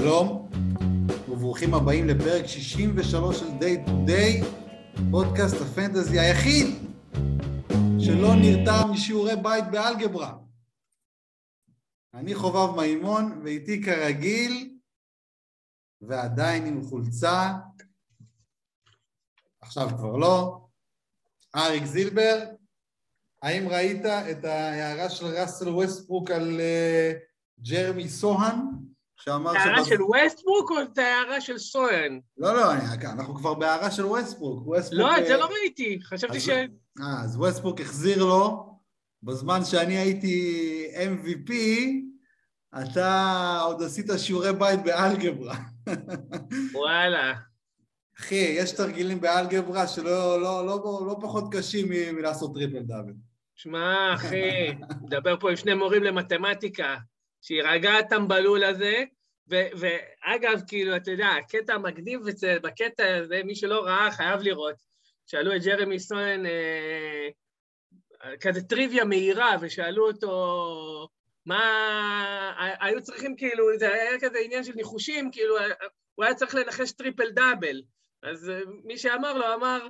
שלום, וברוכים הבאים לפרק 63 של Day to Day, פודקאסט הפנטזי היחיד שלא נרתע משיעורי בית באלגברה. אני חובב מימון, ואיתי כרגיל, ועדיין עם חולצה, עכשיו כבר לא, אריק זילבר, האם ראית את ההערה של ראסל ווסטברוק על uh, ג'רמי סוהן? שאמר... את ההערה של ווסטברוק או ההערה של סוהן? לא, לא, אנחנו כבר בהערה של ווסטברוק. לא, את זה לא ראיתי, חשבתי ש... אה, אז ווסטברוק החזיר לו, בזמן שאני הייתי MVP, אתה עוד עשית שיעורי בית באלגברה. וואלה. אחי, יש תרגילים באלגברה שלא לא, לא, לא, לא פחות קשים מלעשות triple double. שמע, אחי, מדבר פה עם שני מורים למתמטיקה, שיירגע הטמבלול הזה, ו- ואגב, כאילו, אתה יודע, הקטע המגניב בקטע הזה, מי שלא ראה חייב לראות. שאלו את ג'רמי סוהן אה, כזה טריוויה מהירה, ושאלו אותו מה... היו צריכים כאילו, זה היה כזה עניין של ניחושים, כאילו, הוא היה צריך לנחש טריפל דאבל. אז אה, מי שאמר לו, אמר,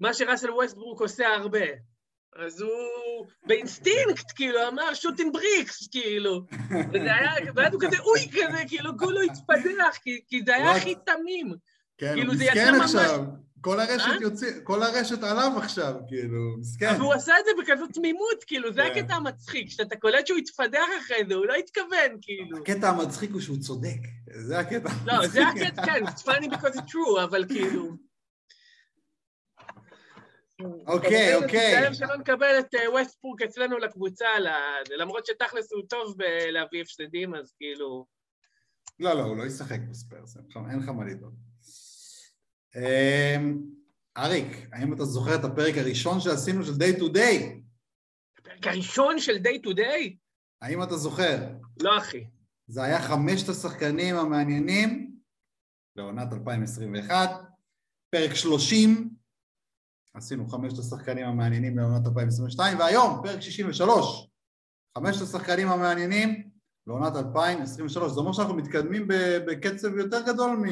מה שראסל ווסטברוק עושה הרבה. אז הוא באינסטינקט, כאילו, אמר shooting bricks, כאילו. וזה היה, ואז הוא כזה, אוי, כזה, כאילו, כולו התפדח, כי, כי זה היה הכי תמים. כן, כאילו, הוא מסכן עכשיו. כל הרשת אה? יוצא, כל הרשת עליו עכשיו, כאילו, מסכן. אבל הוא עשה את זה בכזאת תמימות, כאילו, זה כן. הקטע המצחיק, שאתה קולט שהוא התפדח אחרי זה, הוא לא התכוון, כאילו. הקטע המצחיק הוא שהוא צודק, זה הקטע המצחיק. לא, זה הקטע, כן, it's funny because it's true, אבל כאילו... אוקיי, אוקיי. אני שלא נקבל את ווסטפורק אה, אצלנו לקבוצה, למרות שתכלס הוא טוב בלהביא הפסדים, אז כאילו... לא, לא, הוא לא ישחק בספיירס, אין לך מה לדאוג. אמ, אריק, האם אתה זוכר את הפרק הראשון שעשינו של Day to Day? הפרק הראשון של Day to Day? האם אתה זוכר? לא, אחי. זה היה חמשת השחקנים המעניינים לעונת 2021, פרק 30, עשינו חמשת השחקנים המעניינים לעונת 2022, והיום, פרק 63, חמשת השחקנים המעניינים לעונת 2023. זה אומר שאנחנו מתקדמים בקצב יותר גדול מ...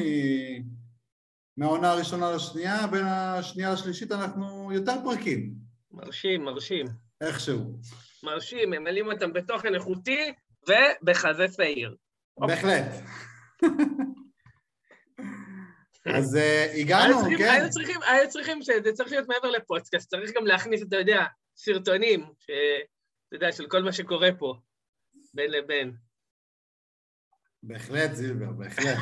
מהעונה הראשונה לשנייה, בין השנייה לשלישית אנחנו יותר פרקים. מרשים, מרשים. איכשהו. מרשים, ממלאים אותם בתוכן איכותי ובחזה שעיר. בהחלט. אז uh, הגענו, כן. היו צריכים, היו צריכים שזה צריך להיות מעבר לפודקאסט, צריך גם להכניס, אתה יודע, סרטונים, אתה יודע, של כל מה שקורה פה, בין לבין. בהחלט, זילבר, בהחלט.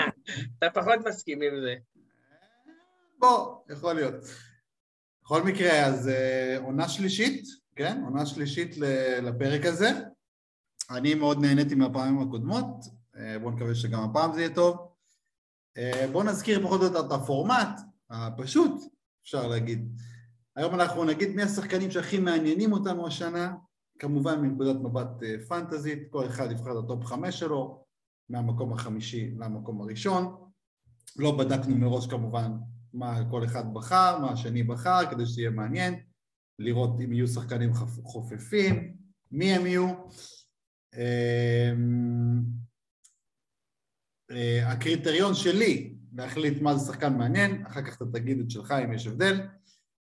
אתה פחות מסכים עם זה. בוא, יכול להיות. בכל מקרה, אז uh, עונה שלישית, כן? עונה שלישית לפרק הזה. אני מאוד נהניתי מהפעמים הקודמות, uh, בואו נקווה שגם הפעם זה יהיה טוב. Uh, בואו נזכיר פחות או יותר את הפורמט הפשוט, אפשר להגיד. היום אנחנו נגיד מי השחקנים שהכי מעניינים אותנו השנה, כמובן מנקודת מבט פנטזית, כל אחד יבחר את ה top חמש שלו, מהמקום החמישי למקום הראשון. לא בדקנו מראש כמובן מה כל אחד בחר, מה השני בחר, כדי שיהיה מעניין, לראות אם יהיו שחקנים חופפים, מי הם יהיו. אה, הקריטריון שלי להחליט מה זה שחקן מעניין, אחר כך אתה תגיד את שלך אם יש הבדל.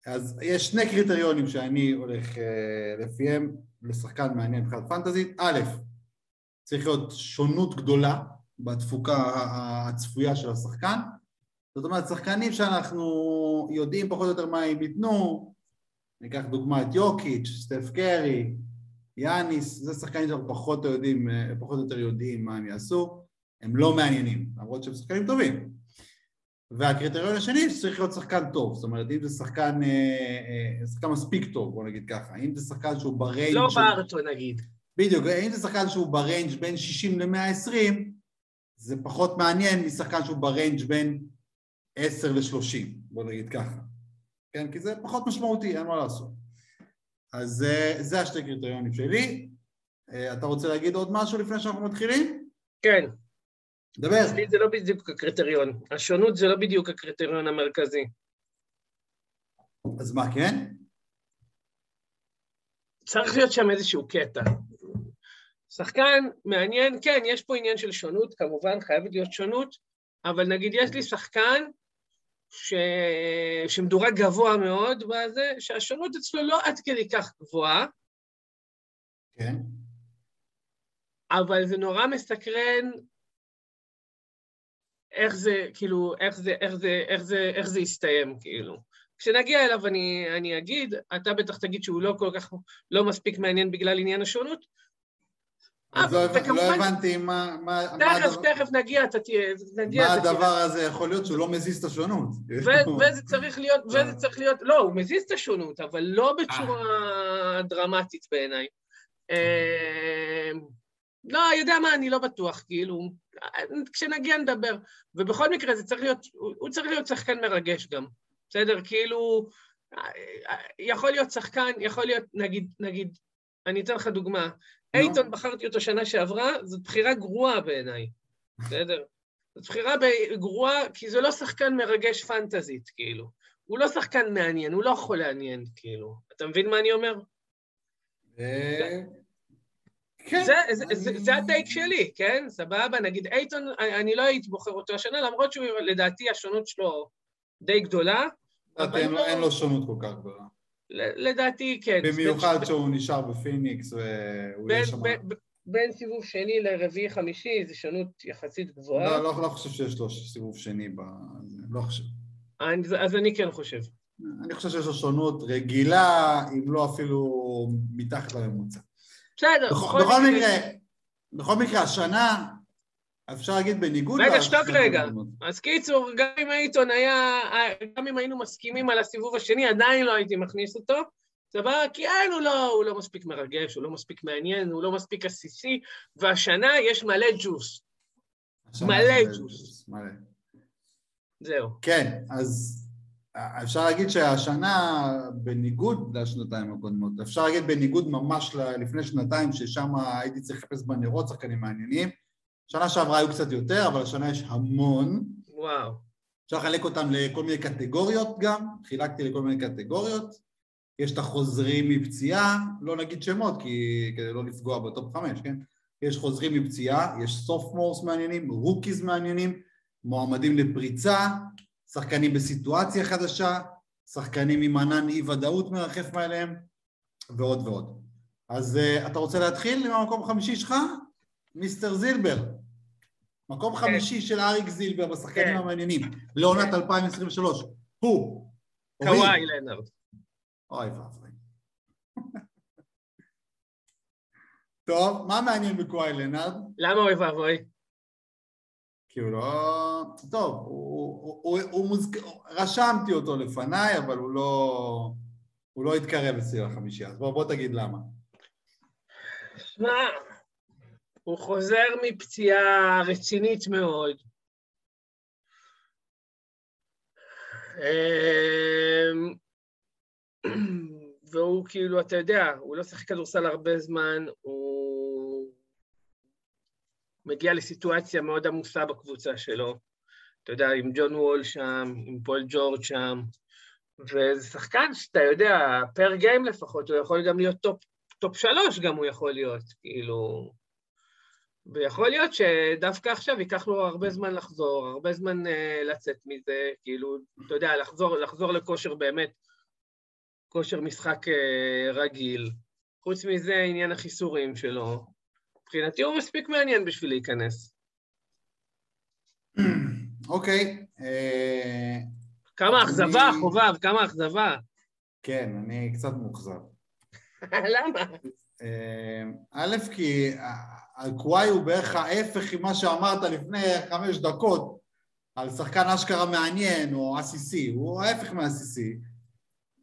אז יש שני קריטריונים שאני הולך אה, לפיהם לשחקן מעניין מבחינת פנטזית. א', צריך להיות שונות גדולה בתפוקה הצפויה של השחקן. זאת אומרת, שחקנים שאנחנו יודעים פחות או יותר מה הם ייתנו, ניקח דוגמא את יוקיץ', סטף קרי, יאניס, זה שחקנים שאנחנו פחות או, יודעים, פחות או יותר יודעים מה הם יעשו, הם לא מעניינים, למרות שהם שחקנים טובים. והקריטריון השני שצריך להיות שחקן טוב, זאת אומרת אם זה שחקן, אה, אה, שחקן מספיק טוב, בוא נגיד ככה, אם זה שחקן שהוא ב range לא של... בארטו נגיד. בדיוק, אם זה שחקן שהוא ב range בין 60 ל-120, זה פחות מעניין משחקן שהוא ב range בין 10 ל-30, בוא נגיד ככה. כן? כי זה פחות משמעותי, אין מה לעשות. אז אה, זה השתי קריטריונים שלי. אה, אתה רוצה להגיד עוד משהו לפני שאנחנו מתחילים? כן. דבר. אצלי זה לא בדיוק הקריטריון. השונות זה לא בדיוק הקריטריון המרכזי. אז מה, כן? צריך להיות שם איזשהו קטע. שחקן מעניין, כן, יש פה עניין של שונות, כמובן, חייבת להיות שונות, אבל נגיד יש לי שחקן ש... שמדורג גבוה מאוד בזה, שהשונות אצלו לא עד כדי כך גבוהה. כן. אבל זה נורא מסקרן איך זה, כאילו, איך זה, איך זה, איך זה, איך זה יסתיים, כאילו. כשנגיע אליו אני, אני אגיד, אתה בטח תגיד שהוא לא כל כך, לא מספיק מעניין בגלל עניין השונות. אז לא, וכמובן, לא הבנתי מה... מה תכף, מה תכף נגיע, אתה תהיה... נגיע, מה הדבר הזה יכול להיות שהוא לא מזיז את השונות. וזה צריך להיות, וזה. צריך להיות, לא, הוא מזיז את השונות, אבל לא בצורה אה. דרמטית בעיניי. אה, לא, יודע מה, אני לא בטוח, כאילו, כשנגיע נדבר. ובכל מקרה זה צריך להיות, הוא צריך להיות שחקן מרגש גם, בסדר? כאילו, יכול להיות שחקן, יכול להיות, נגיד, נגיד, אני אתן לך דוגמה, אייטון, בחרתי אותו שנה שעברה, זאת בחירה גרועה בעיניי, בסדר? זאת בחירה גרועה, כי זה לא שחקן מרגש פנטזית, כאילו. הוא לא שחקן מעניין, הוא לא יכול לעניין, כאילו. אתה מבין מה אני אומר? כן. זה הטייק שלי, כן? סבבה? נגיד אייטון, אני לא הייתי בוחר אותו השנה, למרות שלדעתי השונות שלו די גדולה. אין לו לא- שונות כל כך גדולה. לדעתי כן. במיוחד שהוא נשאר בפיניקס והוא יהיה שם... בין סיבוב שני לרביעי חמישי זה שונות יחסית גבוהה. לא, לא, לא חושב שיש לו סיבוב שני, ב... לא חושב. אז אני כן חושב. אני חושב שיש לו שונות רגילה, אם לא אפילו מתחת לממוצע. בסדר. בכל, מקרה, בכל מקרה, השנה, אפשר להגיד בניגוד... רגע, שתוק רגע. אז קיצור, גם אם העיתון היה, גם אם היינו מסכימים על הסיבוב השני, עדיין לא הייתי מכניס אותו. סבבה? כי אין, הוא לא, הוא לא מספיק מרגש, הוא לא מספיק מעניין, הוא לא מספיק עסיסי, והשנה יש מלא ג'וס. מלא ג'וס. מלא. זהו. כן, אז אפשר להגיד שהשנה, בניגוד לשנתיים הקודמות, אפשר להגיד בניגוד ממש לפני שנתיים, ששם הייתי צריך לחפש בנרות שחקנים מעניינים, שנה שעברה היו קצת יותר, אבל השנה יש המון. וואו. אפשר לחלק אותם לכל מיני קטגוריות גם, חילקתי לכל מיני קטגוריות. יש את החוזרים מפציעה, לא נגיד שמות כי כדי לא לפגוע ב top חמש, כן? יש חוזרים מפציעה, יש sophomores מעניינים, rookies מעניינים, מועמדים לפריצה, שחקנים בסיטואציה חדשה, שחקנים עם ענן אי ודאות מרחף מעליהם, ועוד ועוד. אז uh, אתה רוצה להתחיל עם המקום החמישי שלך? מיסטר זילבר. מקום כן. חמישי של אריק זילבר בשחקנים כן. המעניינים, לעונת 2023. הוא. קוואי לנארד. אוי ואבוי. טוב, מה מעניין בקוואי לנארד? למה אוי ואבוי? הוא לא... טוב, הוא, הוא, הוא, הוא מוזכ... רשמתי אותו לפניי, אבל הוא לא... הוא לא התקרב אצלי לחמישייה, אז בוא, בוא תגיד למה. שמע, הוא חוזר מפציעה רצינית מאוד. אמ, והוא כאילו, אתה יודע, הוא לא שיחק כדורסל הרבה זמן, הוא מגיע לסיטואציה מאוד עמוסה בקבוצה שלו. אתה יודע, עם ג'ון וול שם, עם פול ג'ורג' שם, וזה שחקן שאתה יודע, per game לפחות, הוא יכול גם להיות top, top שלוש גם הוא יכול להיות, כאילו... ויכול להיות שדווקא עכשיו ייקח לו הרבה זמן לחזור, הרבה זמן uh, לצאת מזה, כאילו, אתה יודע, לחזור, לחזור לכושר באמת, כושר משחק uh, רגיל. חוץ מזה, עניין החיסורים שלו. מבחינתי הוא מספיק מעניין בשביל להיכנס. אוקיי. אה, כמה אכזבה, חובב, כמה אכזבה. כן, אני קצת מאוכזב. למה? א', כי הקוואי הוא בערך ההפך ממה שאמרת לפני חמש דקות על שחקן אשכרה מעניין או עסיסי, הוא ההפך מעסיסי.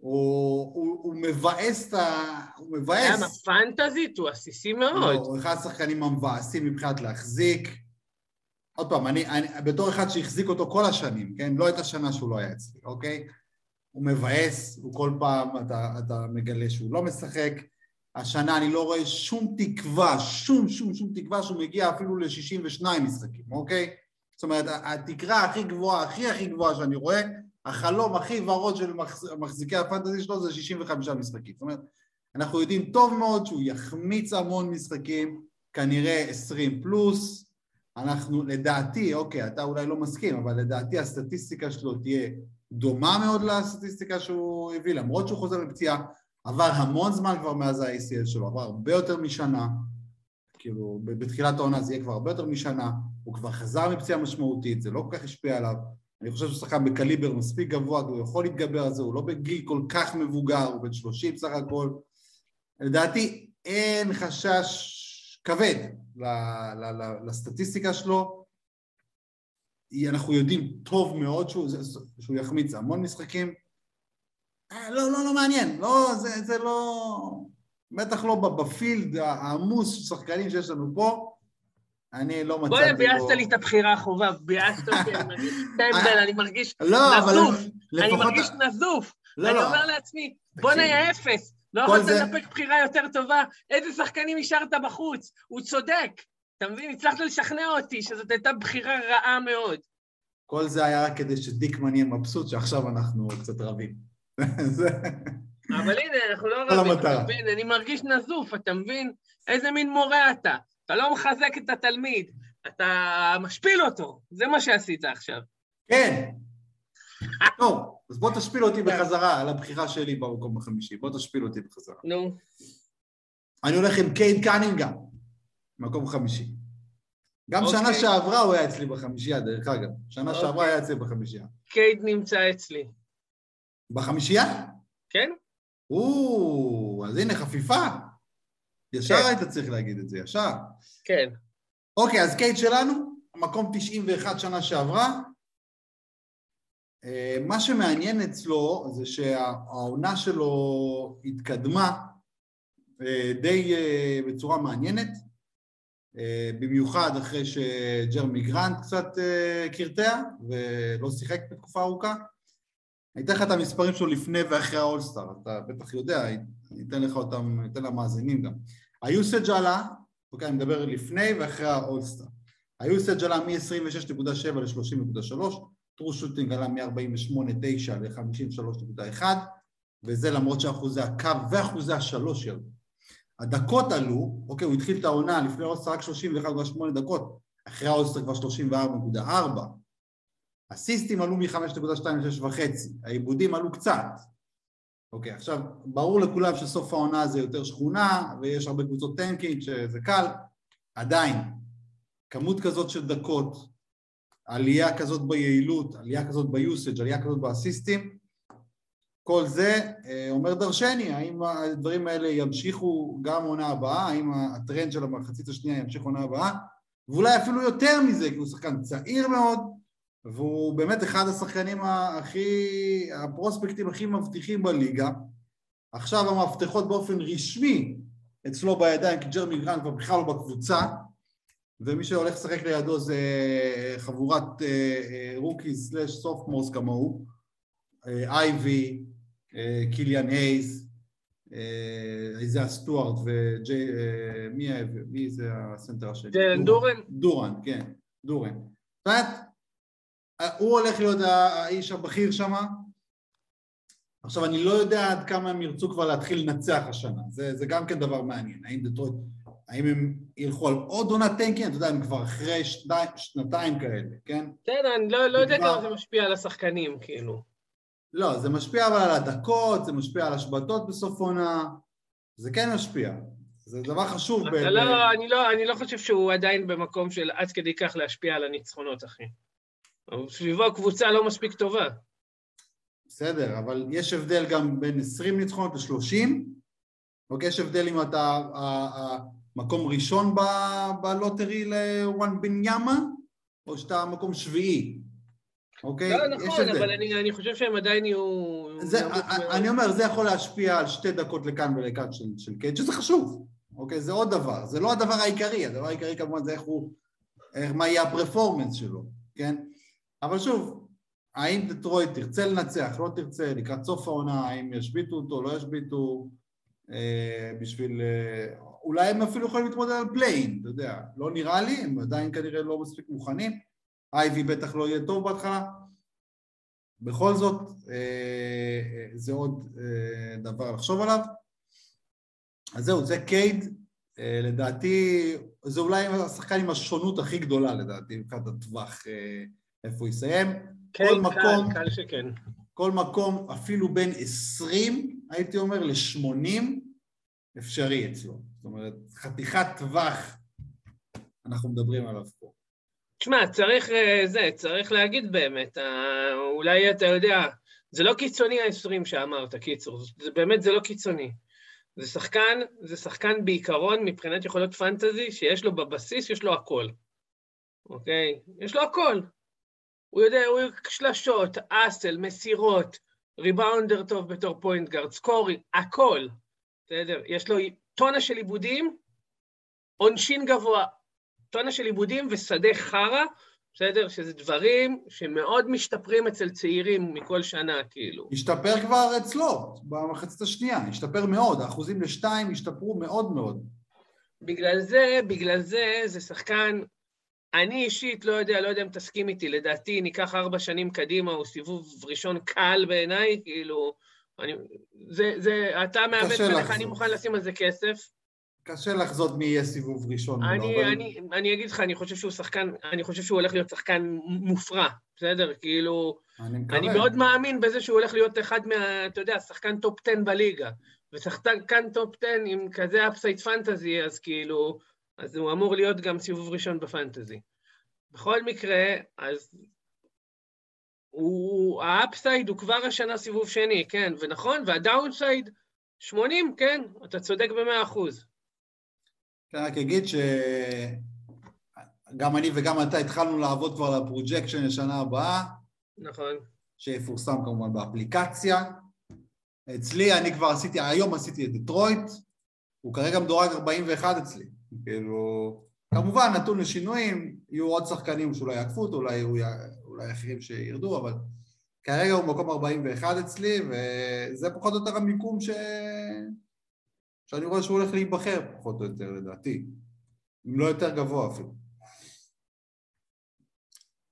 הוא, הוא, הוא מבאס את ה... הוא מבאס. למה? פנטזית? הוא עסיסי מאוד. לא, הוא אחד השחקנים המבאסים מבחינת להחזיק. עוד פעם, אני, אני בתור אחד שהחזיק אותו כל השנים, כן? לא הייתה שנה שהוא לא היה אצלי, אוקיי? הוא מבאס, הוא כל פעם, אתה, אתה מגלה שהוא לא משחק. השנה אני לא רואה שום תקווה, שום שום שום תקווה שהוא מגיע אפילו ל-62 משחקים, אוקיי? זאת אומרת, התקרה הכי גבוהה, הכי הכי גבוהה שאני רואה, החלום הכי ורוד של מחזיקי הפנטזי שלו זה 65 משחקים. זאת אומרת, אנחנו יודעים טוב מאוד שהוא יחמיץ המון משחקים, כנראה 20 פלוס, אנחנו לדעתי, אוקיי, אתה אולי לא מסכים, אבל לדעתי הסטטיסטיקה שלו תהיה דומה מאוד לסטטיסטיקה שהוא הביא, למרות שהוא חוזר מפציעה, עבר המון זמן כבר מאז ה-ACL שלו, עבר הרבה יותר משנה, כאילו בתחילת העונה זה יהיה כבר הרבה יותר משנה, הוא כבר חזר מפציעה משמעותית, זה לא כל כך השפיע עליו, אני חושב שהוא שחקן בקליבר מספיק גבוה, הוא יכול להתגבר על זה, הוא לא בגיל כל כך מבוגר, הוא בן 30 סך הכל. לדעתי אין חשש כבד לסטטיסטיקה שלו, אנחנו יודעים טוב מאוד שהוא, שהוא יחמיץ המון משחקים. אה, לא, לא, לא מעניין, לא, זה, זה לא... בטח לא בפילד העמוס של שחקנים שיש לנו פה, אני לא מצאתי בו... בוא'נה, ביאסת לי את הבחירה החובה, ביאסת אותי, אני מרגיש טמבל, אני מרגיש לא, נזוף, אני מרגיש נזוף. לא, אני לא. אומר לעצמי, בוא נהיה אפס, לא יכולת לספק בחירה יותר טובה, איזה שחקנים השארת בחוץ, הוא צודק. אתה מבין? הצלחת לשכנע אותי שזאת הייתה בחירה רעה מאוד. כל זה היה רק כדי שדיקמן יהיה מבסוט שעכשיו אנחנו קצת רבים. אבל הנה, אנחנו לא רבים, אתה מבין? אני מרגיש נזוף, אתה מבין? איזה מין מורה אתה? אתה לא מחזק את התלמיד, אתה משפיל אותו, זה מה שעשית עכשיו. כן. טוב, אז בוא תשפיל אותי בחזרה על הבחירה שלי במקום החמישי, בוא תשפיל אותי בחזרה. נו. אני הולך עם קייד קנינגהם, מקום חמישי. גם שנה אוקיי. שעברה הוא היה אצלי בחמישייה, דרך אגב. שנה אוקיי. שעברה היה אצלי בחמישייה. קייד נמצא אצלי. בחמישייה? כן. או, אז הנה חפיפה. ישר כן. היית צריך להגיד את זה, ישר. כן. אוקיי, אז קייט שלנו, מקום 91 שנה שעברה. אה, מה שמעניין אצלו זה שהעונה שלו התקדמה אה, די אה, בצורה מעניינת, במיוחד אחרי שג'רמי גרנט קצת קרטע ולא שיחק בתקופה ארוכה. אני אתן לך את המספרים שלו לפני ואחרי האולסטאר, אתה בטח יודע, אני אתן לך אותם, אני אתן למאזינים גם. היוסג' עלה, אוקיי, אני מדבר לפני ואחרי האולסטאר. היוסג' עלה מ-26.7 ל-30.3, טרו שוטינג עלה מ-48.9 ל-53.1, וזה למרות שאחוזי הקו ואחוזי השלוש ירדו. הדקות עלו, אוקיי, הוא התחיל את העונה לפני האולסטאר רק 31.8 דקות, אחרי האולסטאר כבר 34.4. האסיסטים עלו מ-5.2 ל-6.5, האיבודים עלו קצת, אוקיי, עכשיו, ברור לכולם שסוף העונה זה יותר שכונה, ויש הרבה קבוצות tanking שזה קל, עדיין, כמות כזאת של דקות, עלייה כזאת ביעילות, עלייה כזאת ב usage, עלייה כזאת באסיסטים, כל זה אה, אומר דרשני, האם הדברים האלה ימשיכו גם עונה הבאה, האם הטרנד של המחצית השנייה ימשיך עונה הבאה, ואולי אפילו יותר מזה, כי הוא שחקן צעיר מאוד, והוא באמת אחד השחקנים הכי, הפרוספקטים הכי מבטיחים בליגה. עכשיו המפתחות באופן רשמי אצלו בידיים, כי ג'רמי גרנט כבר בכלל לא בקבוצה, ומי שהולך לשחק לידו זה חבורת רוקי סלאש סופטמורס כמוהו, אייווי, קיליאן הייז, איזה סטוארט וג'יי, מי זה הסנטר השני? דורן. דורן, כן, דורן. זאת אומרת, הוא הולך להיות האיש הבכיר שם. עכשיו, אני לא יודע עד כמה הם ירצו כבר להתחיל לנצח השנה, זה, זה גם כן דבר מעניין. האם דטרויט, האם הם ילכו על עוד עונת טנקין? אתה יודע, הם כבר אחרי שני, שנתיים כאלה, כן? כן, אני לא, לא יודע כמה זה משפיע על השחקנים, כאילו. לא, זה משפיע אבל על הדקות, זה משפיע על השבתות בסוף עונה, זה כן משפיע. זה דבר חשוב. ב- לא, ב- אני, לא, אני לא חושב שהוא עדיין במקום של עד כדי כך להשפיע על הניצחונות, אחי. סביבו הקבוצה לא מספיק טובה. בסדר, אבל יש הבדל גם בין 20 ניצחונות ל-30, אוקיי? יש הבדל אם אתה מקום ראשון בלוטרי לוואן בן ימה, או שאתה מקום שביעי, אוקיי? לא, נכון, אבל אני, אני חושב שהם עדיין יהיו... זה, אני אומר, זה יכול להשפיע על שתי דקות לכאן ולכאן של, של קייט, שזה חשוב, אוקיי? זה עוד דבר, זה לא הדבר העיקרי, הדבר העיקרי כמובן זה איך הוא, איך, מה יהיה הפרפורמנס שלו, כן? אבל שוב, האם דטרויט תרצה לנצח, לא תרצה, לקראת סוף העונה, האם ישביתו אותו, לא ישביתו, אה, בשביל... אה, אולי הם אפילו יכולים להתמודד על play-in, אתה יודע, לא נראה לי, הם עדיין כנראה לא מספיק מוכנים, אייווי בטח לא יהיה טוב בהתחלה, בכל זאת, אה, אה זה עוד אה, דבר לחשוב עליו. אז זהו, זה קייד, אה, לדעתי, זה אולי השחקן עם השונות הכי גדולה לדעתי, מבחינת הטווח, אה, איפה הוא יסיים. כן, כל קל, מקום, קל שכן. כל מקום, אפילו בין 20, הייתי אומר, ל-80, אפשרי אצלו. זאת אומרת, חתיכת טווח, אנחנו מדברים עליו פה. תשמע, צריך אה, זה, צריך להגיד באמת, אה, אולי אתה יודע, זה לא קיצוני ה-20 שאמרת, קיצור, זה באמת זה לא קיצוני. זה שחקן, זה שחקן בעיקרון מבחינת יכולות פנטזי, שיש לו בבסיס, יש לו הכל. אוקיי? יש לו הכל. הוא יודע, הוא שלשות, אסל, מסירות, rebounder טוב בתור point guard, scorer, הכל. בסדר? יש לו טונה של איבודים, עונשין גבוה, טונה של איבודים ושדה חרא, בסדר? שזה דברים שמאוד משתפרים אצל צעירים מכל שנה, כאילו. השתפר כבר אצלו, במחצית השנייה, השתפר מאוד, האחוזים לשתיים השתפרו מאוד מאוד. בגלל זה, בגלל זה, זה שחקן, אני אישית לא יודע, לא יודע אם תסכים איתי, לדעתי ניקח ארבע שנים קדימה, הוא סיבוב ראשון קל בעיניי, כאילו, אני, זה, זה, אתה מאבד פניך, אני מוכן לשים על זה כסף. קשה לחזות מי יהיה סיבוב ראשון. אני, אבל... אני, אני אגיד לך, אני חושב שהוא שחקן, אני חושב שהוא הולך להיות שחקן מופרע, בסדר? כאילו, אני, אני מאוד מאמין בזה שהוא הולך להיות אחד מה, אתה יודע, שחקן top 10 בליגה. ושחקן top 10 עם כזה upside פנטזי, אז כאילו, אז הוא אמור להיות גם סיבוב ראשון בפנטזי. בכל מקרה, אז הוא, ה upside הוא כבר השנה סיבוב שני, כן, ונכון, וה downside, 80, כן, אתה צודק במאה אחוז. אני רק אגיד שגם אני וגם אתה התחלנו לעבוד כבר על ה projection לשנה הבאה. נכון. שיפורסם כמובן באפליקציה. אצלי, אני כבר עשיתי, היום עשיתי את דטרויט, הוא כרגע מדורג 41 אצלי. כאילו, כמובן נתון לשינויים, יהיו עוד שחקנים שאולי יעקפו אותו, אולי, אולי אחרים שירדו, אבל כרגע הוא מקום 41 אצלי, וזה פחות או יותר המיקום ש... שאני רואה שהוא הולך להיבחר פחות או יותר לדעתי, אם לא יותר גבוה אפילו.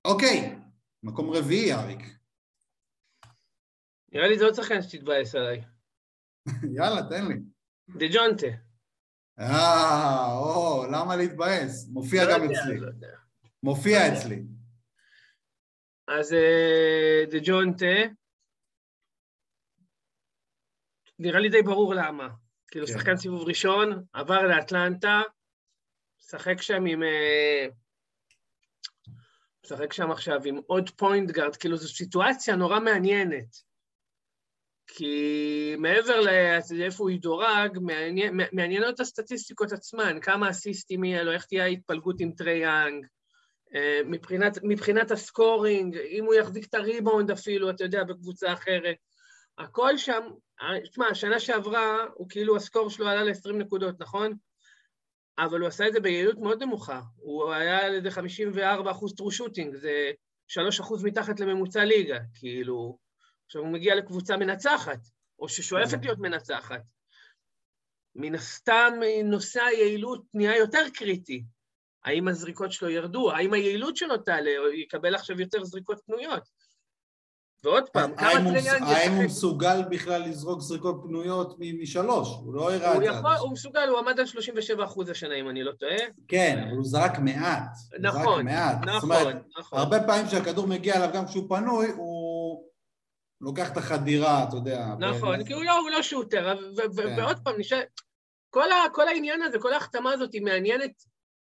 אוקיי, מקום רביעי אריק. נראה לי זה עוד שחקן שתתבאס עליי. יאללה, תן לי. דה ג'ונטה. אה, או, למה להתבאס? מופיע לא גם אצלי. לא מופיע לא אצלי. אז אה, דג'ונטה, נראה לי די ברור למה. כאילו, כן. שחקן סיבוב ראשון, עבר לאטלנטה, משחק שם עם... אה, משחק שם עכשיו עם עוד point guard, כאילו זו סיטואציה נורא מעניינת. כי מעבר לאיפה הוא ידורג, מעניין, מעניינות הסטטיסטיקות עצמן, כמה אסיסטים יהיה לו, איך תהיה ההתפלגות עם טריי יאנג, אה, מבחינת, מבחינת הסקורינג, אם הוא יחזיק את הריבאונד אפילו, אתה יודע, בקבוצה אחרת. הכל שם, תשמע, השנה שעברה, הוא כאילו, הסקור שלו עלה ל-20 נקודות, נכון? אבל הוא עשה את זה ביעילות מאוד נמוכה. הוא היה על איזה 54 אחוז טרו שוטינג, זה 3 אחוז מתחת לממוצע ליגה, כאילו... עכשיו הוא מגיע לקבוצה מנצחת, או ששואפת להיות מנצחת. מן הסתם נושא היעילות נהיה יותר קריטי. האם הזריקות שלו ירדו? האם היעילות שלו תעלה, או יקבל עכשיו יותר זריקות פנויות? ועוד פעם, כמה טריאנגל... האם הוא מסוגל בכלל לזרוק זריקות פנויות משלוש? הוא לא הראה את זה. הוא מסוגל, הוא עמד על 37 אחוז השנה, אם אני לא טועה. כן, אבל הוא זרק מעט. נכון, נכון, נכון. הרבה פעמים כשהכדור מגיע אליו, גם כשהוא פנוי, הוא לוקח את החדירה, אתה יודע. נכון, כי הוא לא, לא שוטר, כן. ועוד פעם, כל העניין הזה, כל ההחתמה הזאת היא מעניינת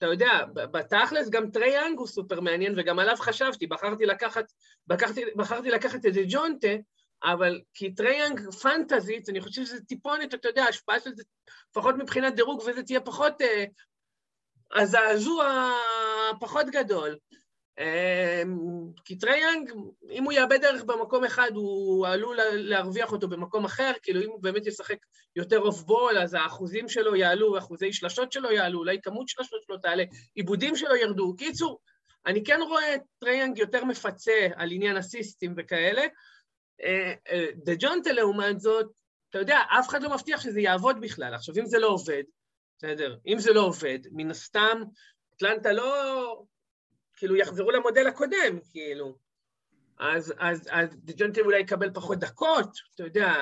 אתה יודע, בתכלס גם טריי יאנג הוא סופר מעניין, וגם עליו חשבתי, בחרתי לקחת, בחרתי, בחרתי לקחת את דג'ונטה, אבל כי טריי יאנג פנטזית, אני חושב שזה טיפונת, אתה יודע, השפעה של זה, לפחות מבחינת דירוג, וזה תהיה פחות, אה, הזעזוע פחות גדול. אמ, כי טריי יאנג, אם הוא יאבד ערך במקום אחד, הוא עלול להרוויח אותו במקום אחר, כאילו אם הוא באמת ישחק יותר off ball, אז האחוזים שלו יעלו, אחוזי שלשות שלו יעלו, אולי כמות שלשות שלו תעלה, איבודים שלו ירדו. קיצור, אני כן רואה את טריי יאנג יותר מפצה על עניין אסיסטים וכאלה. אה, אה, דג'ונטה לעומת זאת, אתה יודע, אף אחד לא מבטיח שזה יעבוד בכלל. עכשיו, אם זה לא עובד, בסדר, אם זה לא עובד, מן הסתם, אטלנטה לא, כאילו יחזרו למודל הקודם, כאילו. אז, אז, אז דיג'ונטי אולי יקבל פחות דקות, אתה יודע,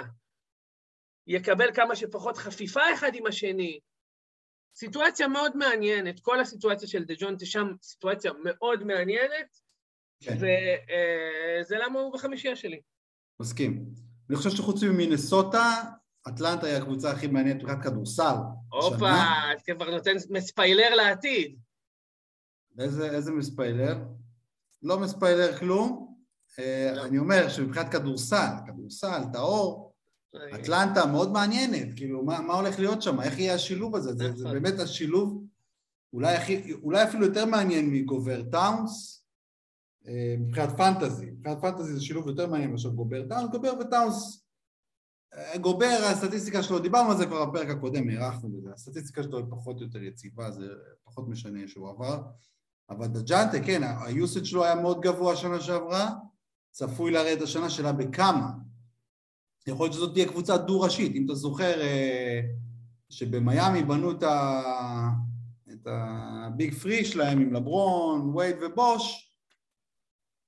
יקבל כמה שפחות חפיפה אחד עם השני. סיטואציה מאוד מעניינת, כל הסיטואציה של דה ג'ונטה שם סיטואציה מאוד מעניינת, כן. וזה למה הוא בחמישייה שלי. מסכים. אני חושב שחוץ ממינסוטה, אטלנטה היא הקבוצה הכי מעניינת מבחינת כדורסל. הופה, השנה. את כבר נותן מספיילר לעתיד. איזה, איזה מספיילר? לא מספיילר כלום. אה, לא. אני אומר שמבחינת כדורסל, כדורסל, טהור, אטלנטה מאוד מעניינת, כאילו, מה, מה הולך להיות שם? איך יהיה השילוב הזה? זה, זה נכון. באמת השילוב אולי, הכי, אולי אפילו יותר מעניין מגובר טאונס, אה, מבחינת פנטזי. מבחינת פנטזי זה שילוב יותר מעניין מאשר גובר טאונס. גובר וטאונס, אה, גובר, הסטטיסטיקה שלו, דיברנו על זה כבר בפרק הקודם, הארכנו בזה, הסטטיסטיקה שלו היא פחות יותר יציבה, זה פחות משנה שהוא עבר. אבל דג'אנטה, כן, היוסד שלו היה מאוד גבוה שנה שעברה, צפוי לרדת השנה שלה בכמה. יכול להיות שזאת תהיה קבוצה דו-ראשית. אם אתה זוכר אה, שבמיאמי בנו את, ה... את הביג פרי שלהם עם לברון, וייד ובוש,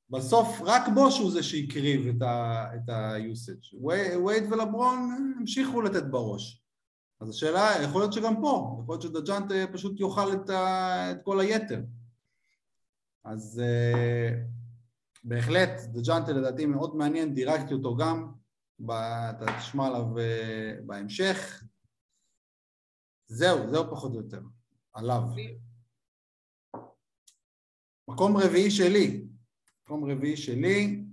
בסוף רק בוש הוא זה שהקריב את, ה... את. ווי- וייד ולברון המשיכו לתת בראש. אז השאלה, יכול להיות שגם פה, יכול להיות שדג'אנטה פשוט יאכל את, ה... את כל היתר. אז אה, בהחלט, דג'אנטה לדעתי מאוד מעניין, דירקתי אותו גם, אתה תשמע עליו אה, בהמשך. זהו, זהו פחות או יותר, עליו. מקום רביעי שלי, מקום רביעי שלי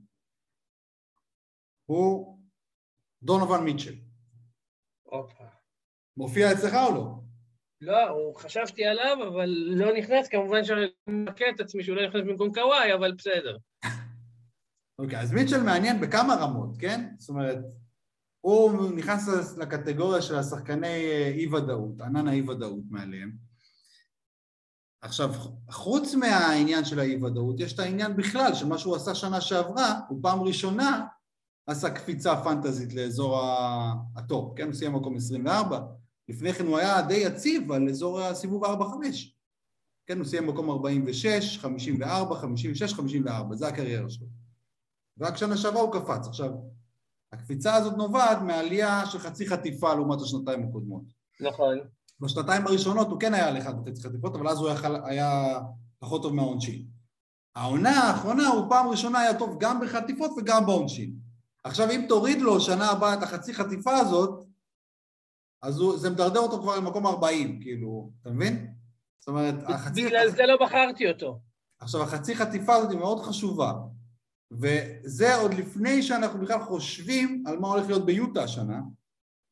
הוא דונובן מיטשל. מופיע אצלך או לא? לא, הוא חשבתי עליו, אבל לא נכנס, כמובן שאני מכה את עצמי שהוא לא נכנס במקום קוואי, אבל בסדר. אוקיי, אז מיטשל מעניין בכמה רמות, כן? זאת אומרת, הוא נכנס לקטגוריה של השחקני אה, אי-ודאות, ענן האי-ודאות מעליהם. עכשיו, חוץ מהעניין של האי-ודאות, יש את העניין בכלל, שמה שהוא עשה שנה שעברה, הוא פעם ראשונה עשה קפיצה פנטזית לאזור הטופ, כן? הוא סיים מקום 24. לפני כן הוא היה די יציב על אזור הסיבוב 4-5. כן, הוא סיים מקום 46, 54, 56, 54, זה הקריירה שלו. ורק שנה שעברה הוא קפץ. עכשיו, הקפיצה הזאת נובעת מעלייה של חצי חטיפה לעומת השנתיים הקודמות. נכון. בשנתיים הראשונות הוא כן היה על אחד וחצי חטיפות, אבל אז הוא יכל, היה פחות טוב מהעונשין. העונה האחרונה הוא פעם ראשונה היה טוב גם בחטיפות וגם בעונשין. עכשיו אם תוריד לו שנה הבאה את החצי חטיפה הזאת, אז הוא, זה מדרדר אותו כבר למקום 40, כאילו, אתה מבין? זאת אומרת, החצי... בגלל זה לא בחרתי אותו. עכשיו, החצי חטיפה הזאת היא מאוד חשובה, וזה עוד לפני שאנחנו בכלל חושבים על מה הולך להיות ביוטה השנה,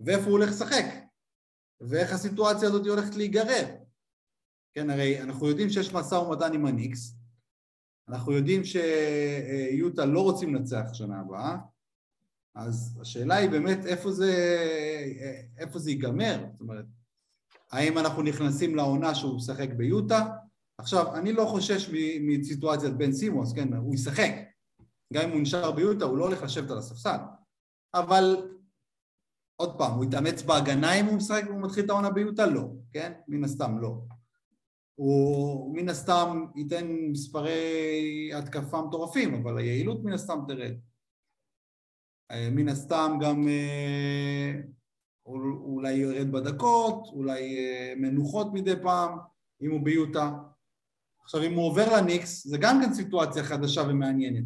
ואיפה הוא הולך לשחק, ואיך הסיטואציה הזאת הולכת להיגרר. כן, הרי אנחנו יודעים שיש משא ומתן עם הניקס, אנחנו יודעים שיוטה לא רוצים לנצח שנה הבאה, אז השאלה היא באמת איפה זה, איפה זה ייגמר, זאת אומרת, האם אנחנו נכנסים לעונה שהוא משחק ביוטה? עכשיו, אני לא חושש מסיטואציית בן סימוס, כן, הוא ישחק. גם אם הוא נשאר ביוטה, הוא לא הולך לשבת על הספסל. אבל, עוד פעם, הוא יתאמץ בהגנה אם הוא משחק והוא מתחיל את העונה ביוטה? לא, כן? מן הסתם לא. הוא מן הסתם ייתן מספרי התקפה מטורפים, אבל היעילות מן הסתם תרד. אה, מן הסתם גם אה, אול- אולי ירד בדקות, אולי אה, מנוחות מדי פעם, אם הוא ביוטה. עכשיו, אם הוא עובר לניקס, זה גם כן סיטואציה חדשה ומעניינת.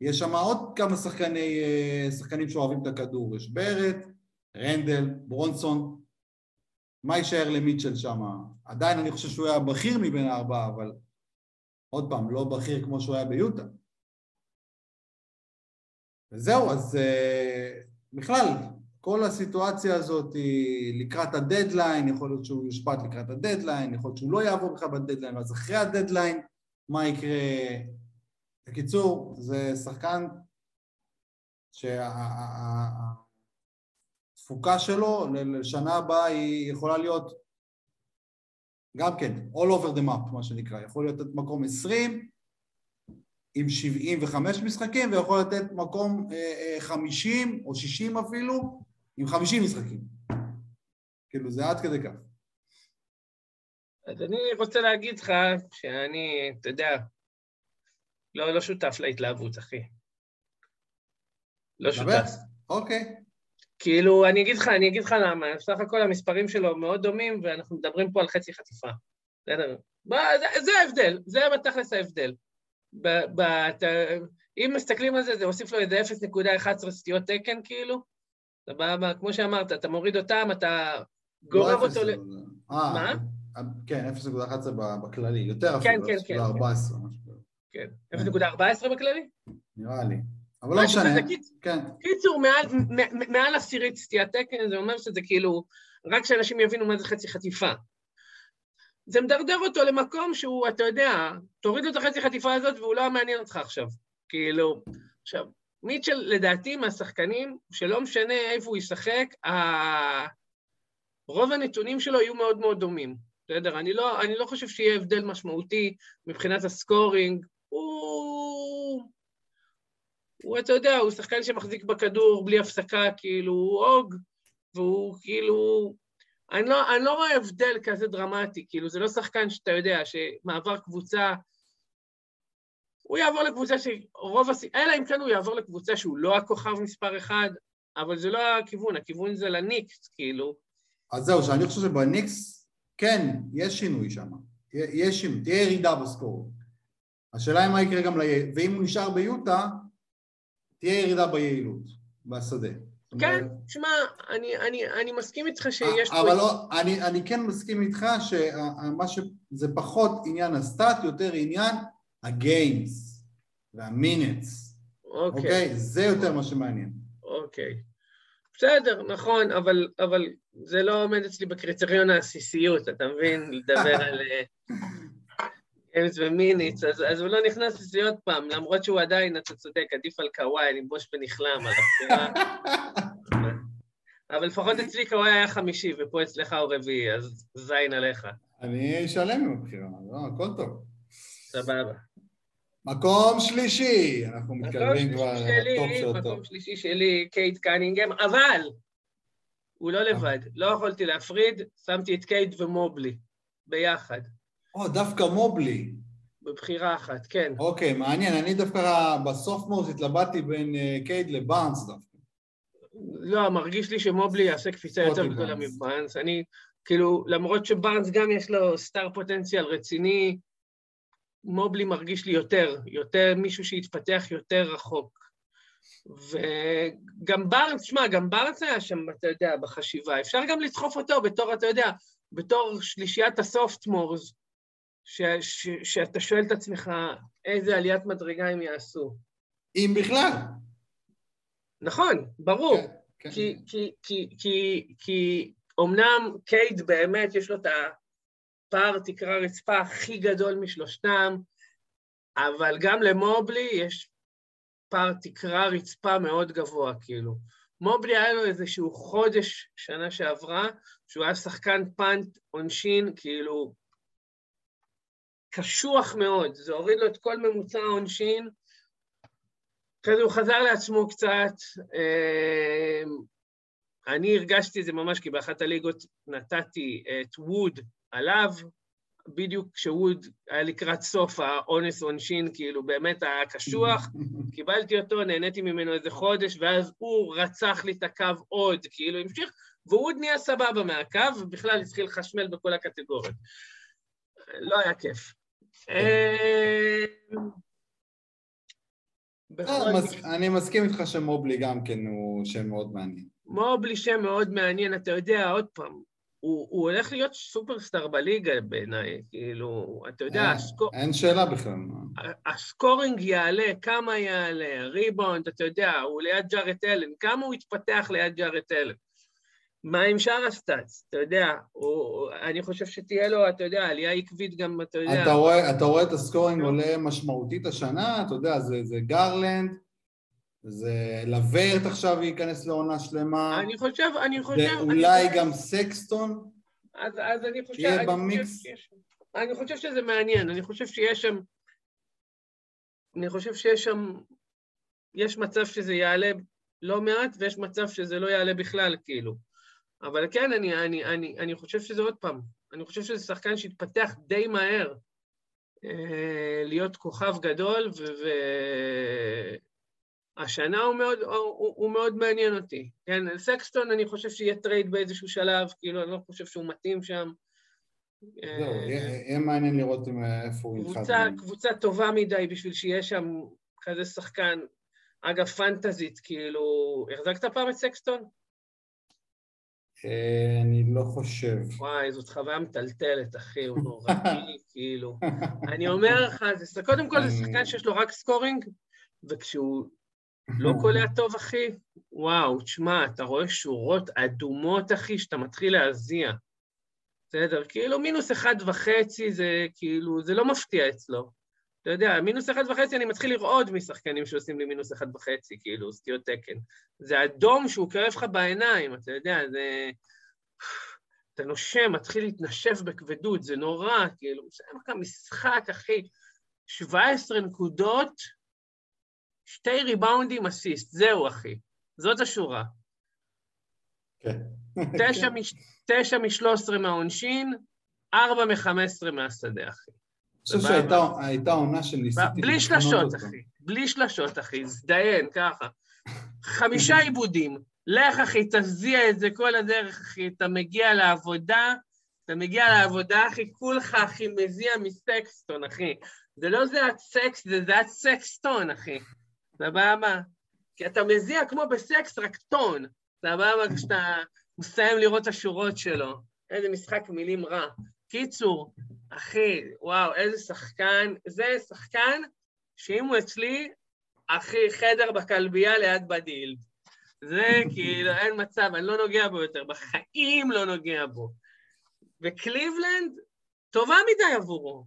יש שם עוד כמה שחקני, שחקנים שאוהבים את הכדור. יש בארט, רנדל, ברונסון. מה יישאר למיטשל שם? עדיין אני חושב שהוא היה בכיר מבין הארבעה, אבל עוד פעם, לא בכיר כמו שהוא היה ביוטה. וזהו, אז אה, בכלל, כל הסיטואציה הזאת היא לקראת הדדליין, יכול להיות שהוא יושפט לקראת הדדליין, יכול להיות שהוא לא יעבור בכלל בדדליין, אז אחרי הדדליין, מה יקרה? בקיצור, זה שחקן שהתפוקה שלו לשנה הבאה היא יכולה להיות גם כן, all over the map, מה שנקרא, יכול להיות את מקום 20, עם 75 משחקים, ויכול לתת מקום אה, אה, 50 או 60 אפילו, עם 50 משחקים. כאילו, זה עד כדי כך. אז אני רוצה להגיד לך שאני, אתה יודע, לא, לא שותף להתלהבות, אחי. לא. שותף. אוקיי. כאילו, אני אגיד לך, אני אגיד לך למה, בסך הכל המספרים שלו מאוד דומים, ואנחנו מדברים פה על חצי חטיפה. בסדר? זה, זה ההבדל, זה בתכלס ההבדל. ב, ב, ת, אם מסתכלים על זה, זה הוסיף לו איזה 0.11 סטיות תקן, כאילו. סבבה, כמו שאמרת, אתה מוריד אותם, אתה גורר לא אותו ל... אה, מה? כן, 0.11 בכללי, יותר כן, אפילו, כן, 0.14, כן. כן, 0.14 בכללי? נראה לי. אבל לא משנה, כן. קיצור, מעל, מעל עשירית סטיית תקן, זה אומר שזה כאילו, רק שאנשים יבינו מה זה חצי חטיפה. זה מדרדר אותו למקום שהוא, אתה יודע, תוריד לו את החצי חטיפה הזאת והוא לא מעניין אותך עכשיו. כאילו, עכשיו, מיטשל לדעתי מהשחקנים, שלא משנה איפה הוא ישחק, ה... רוב הנתונים שלו יהיו מאוד מאוד דומים. בסדר? אני לא, אני לא חושב שיהיה הבדל משמעותי מבחינת הסקורינג. הוא... הוא, אתה יודע, הוא שחקן שמחזיק בכדור בלי הפסקה, כאילו, הוא הוג, והוא כאילו... אני לא, אני לא רואה הבדל כזה דרמטי, כאילו, זה לא שחקן שאתה יודע, שמעבר קבוצה... הוא יעבור לקבוצה שרוב הס... אלא אם כן הוא יעבור לקבוצה שהוא לא הכוכב מספר אחד, אבל זה לא הכיוון, הכיוון זה לניקס, כאילו. אז זהו, שאני חושב שבניקס, כן, יש שינוי שם. יש שינוי, תהיה ירידה בסקור. השאלה היא מה יקרה גם ל... ואם הוא נשאר ביוטה, תהיה ירידה ביעילות, בשדה. כן, תשמע, אני, אני, אני מסכים איתך שיש... אבל פה... לא, אני, אני כן מסכים איתך שמה ש... זה פחות עניין הסטאט, יותר עניין הגיימס והמינטס. אוקיי. אוקיי? זה יותר מה שמעניין. אוקיי. בסדר, נכון, אבל, אבל זה לא עומד אצלי בקריטריון העסיסיות, אתה מבין? לדבר על גיימס ומיניץ, אז, אז הוא לא נכנס לזה עוד פעם, למרות שהוא עדיין, אתה צודק, עדיף על קוואי, לנבוש ונכלם על הבחירה. אבל לפחות אצלי קוואי היה חמישי, ופה אצלך הוא רביעי, אז זין עליך. אני אשלם עם הבחירה, לא, הכל טוב. סבבה. מקום שלישי, אנחנו מתקרבים כבר לטופ של הטופ. מקום שלישי שלי, קייט קנינגהם, אבל הוא לא לבד, לא יכולתי להפריד, שמתי את קייט ומובלי ביחד. או, דווקא מובלי. בבחירה אחת, כן. אוקיי, מעניין, אני דווקא ב sophomores התלבטתי בין אה, קייט לבארנס דווקא. לא, מרגיש לי שמובלי יעשה קפיצה יותר גדולה מבארנס. אני, כאילו, למרות שבארנס גם יש לו סטאר פוטנציאל רציני, מובלי מרגיש לי יותר, יותר מישהו שהתפתח יותר רחוק. וגם בארנס, שמע, גם בארנס היה שם, אתה יודע, בחשיבה. אפשר גם לדחוף אותו בתור, אתה יודע, בתור שלישיית הסופטמורס, שאתה שואל את עצמך איזה עליית מדרגה הם יעשו. אם בכלל. נכון, ברור. כן, כן. כי, כי, כי, כי, כי אומנם קייד באמת יש לו את הפער תקרה רצפה הכי גדול משלושתם, אבל גם למובלי יש פער תקרה רצפה מאוד גבוה, כאילו. מובלי היה לו איזשהו חודש שנה שעברה, שהוא היה שחקן פאנט עונשין, כאילו, קשוח מאוד, זה הוריד לו את כל ממוצע העונשין, אחרי זה הוא חזר לעצמו קצת, אמ, אני הרגשתי את זה ממש, כי באחת הליגות נתתי את ווד עליו, בדיוק כשווד היה לקראת סוף האונס עונשין, כאילו באמת היה קשוח, קיבלתי אותו, נהניתי ממנו איזה חודש, ואז הוא רצח לי את הקו עוד, כאילו המשיך, ווד נהיה סבבה מהקו, ובכלל התחיל לחשמל בכל הקטגוריות. לא היה כיף. אה, אני מסכים איתך שמובלי גם כן הוא שם מאוד מעניין. מובלי שם מאוד מעניין, אתה יודע, עוד פעם, הוא, הולך להיות סופרסטאר בליגה בעיניי, כאילו, אתה יודע. אין שאלה בכלל. הסקורינג יעלה, כמה יעלה, ריבונד, אתה יודע, הוא ליד ג'ארט אלן, כמה הוא יתפתח ליד ג'ארט אלן. מה עם שאר הסטאצ? אתה יודע, הוא, אני חושב שתהיה לו, אתה יודע, עלייה עקבית גם, אתה יודע... אתה רואה, אתה רואה את הסקורינג עולה משמעותית השנה, אתה יודע, זה, זה גרלנד, זה לוורט עכשיו ייכנס לעונה שלמה. אני חושב, אני חושב... ואולי גם סקסטון. אז, אז אני חושב... יהיה במיקס. אני חושב שזה מעניין, אני חושב שיש שם... אני חושב שיש שם... יש מצב שזה יעלה לא מעט, ויש מצב שזה לא יעלה בכלל, כאילו. אבל כן, אני, אני, אני, אני חושב שזה עוד פעם, אני חושב שזה שחקן שהתפתח די מהר אה, להיות כוכב גדול, ו... ו... השנה הוא מאוד, הוא, הוא מאוד מעניין אותי. כן, סקסטון אני חושב שיהיה trade באיזשהו שלב, כאילו, אני לא חושב שהוא מתאים שם. זהו, יהיה מעניין לראות איפה הוא ינחת. קבוצה טובה מדי בשביל שיהיה שם כזה שחקן. אגב, פנטזית, כאילו, החזקת פעם את סקסטון? אה, אני לא חושב. וואי, זאת חוויה מטלטלת, אחי, הוא נוראי, כאילו. אני אומר לך, זה, קודם כל זה שחקן שיש לו רק סקורינג, וכשהוא לא קולע טוב, אחי, וואו, תשמע, אתה רואה שורות אדומות, אחי, שאתה מתחיל להזיע. בסדר? כאילו, מינוס אחד וחצי זה כאילו, זה לא מפתיע אצלו. אתה יודע, מינוס אחד וחצי אני מתחיל לרעוד משחקנים שעושים לי מינוס אחד וחצי, כאילו, סטיות תקן. זה אדום שהוא קרב לך בעיניים, אתה יודע, זה... אתה נושם, מתחיל להתנשף בכבדות, זה נורא, כאילו, זה לך משחק, אחי. 17 נקודות, שתי ריבאונדים אסיסט, זהו, אחי. זאת השורה. כן. תשע מ-13 מהעונשין, ארבע מ-15 מהשדה, אחי. חושב שהייתה עונה של ניסיתי... בלי שלשות, אחי. בלי שלשות, אחי. זדיין, ככה. חמישה עיבודים. לך, אחי, תזיע את זה כל הדרך, אחי. אתה מגיע לעבודה, אתה מגיע לעבודה, אחי, כולך, אחי, מזיע מסקסטון, אחי. זה לא זה הסקס, זה זה הסקסטון, אחי. סבבה? כי אתה מזיע כמו בסקס, רק טון. סבבה? כשאתה מסיים לראות את השורות שלו. איזה משחק מילים רע. קיצור, אחי, וואו, איזה שחקן. זה שחקן שאם הוא אצלי, אחי, חדר בכלבייה ליד ביל. זה כאילו, אין מצב, אני לא נוגע בו יותר, בחיים לא נוגע בו. וקליבלנד, טובה מדי עבורו.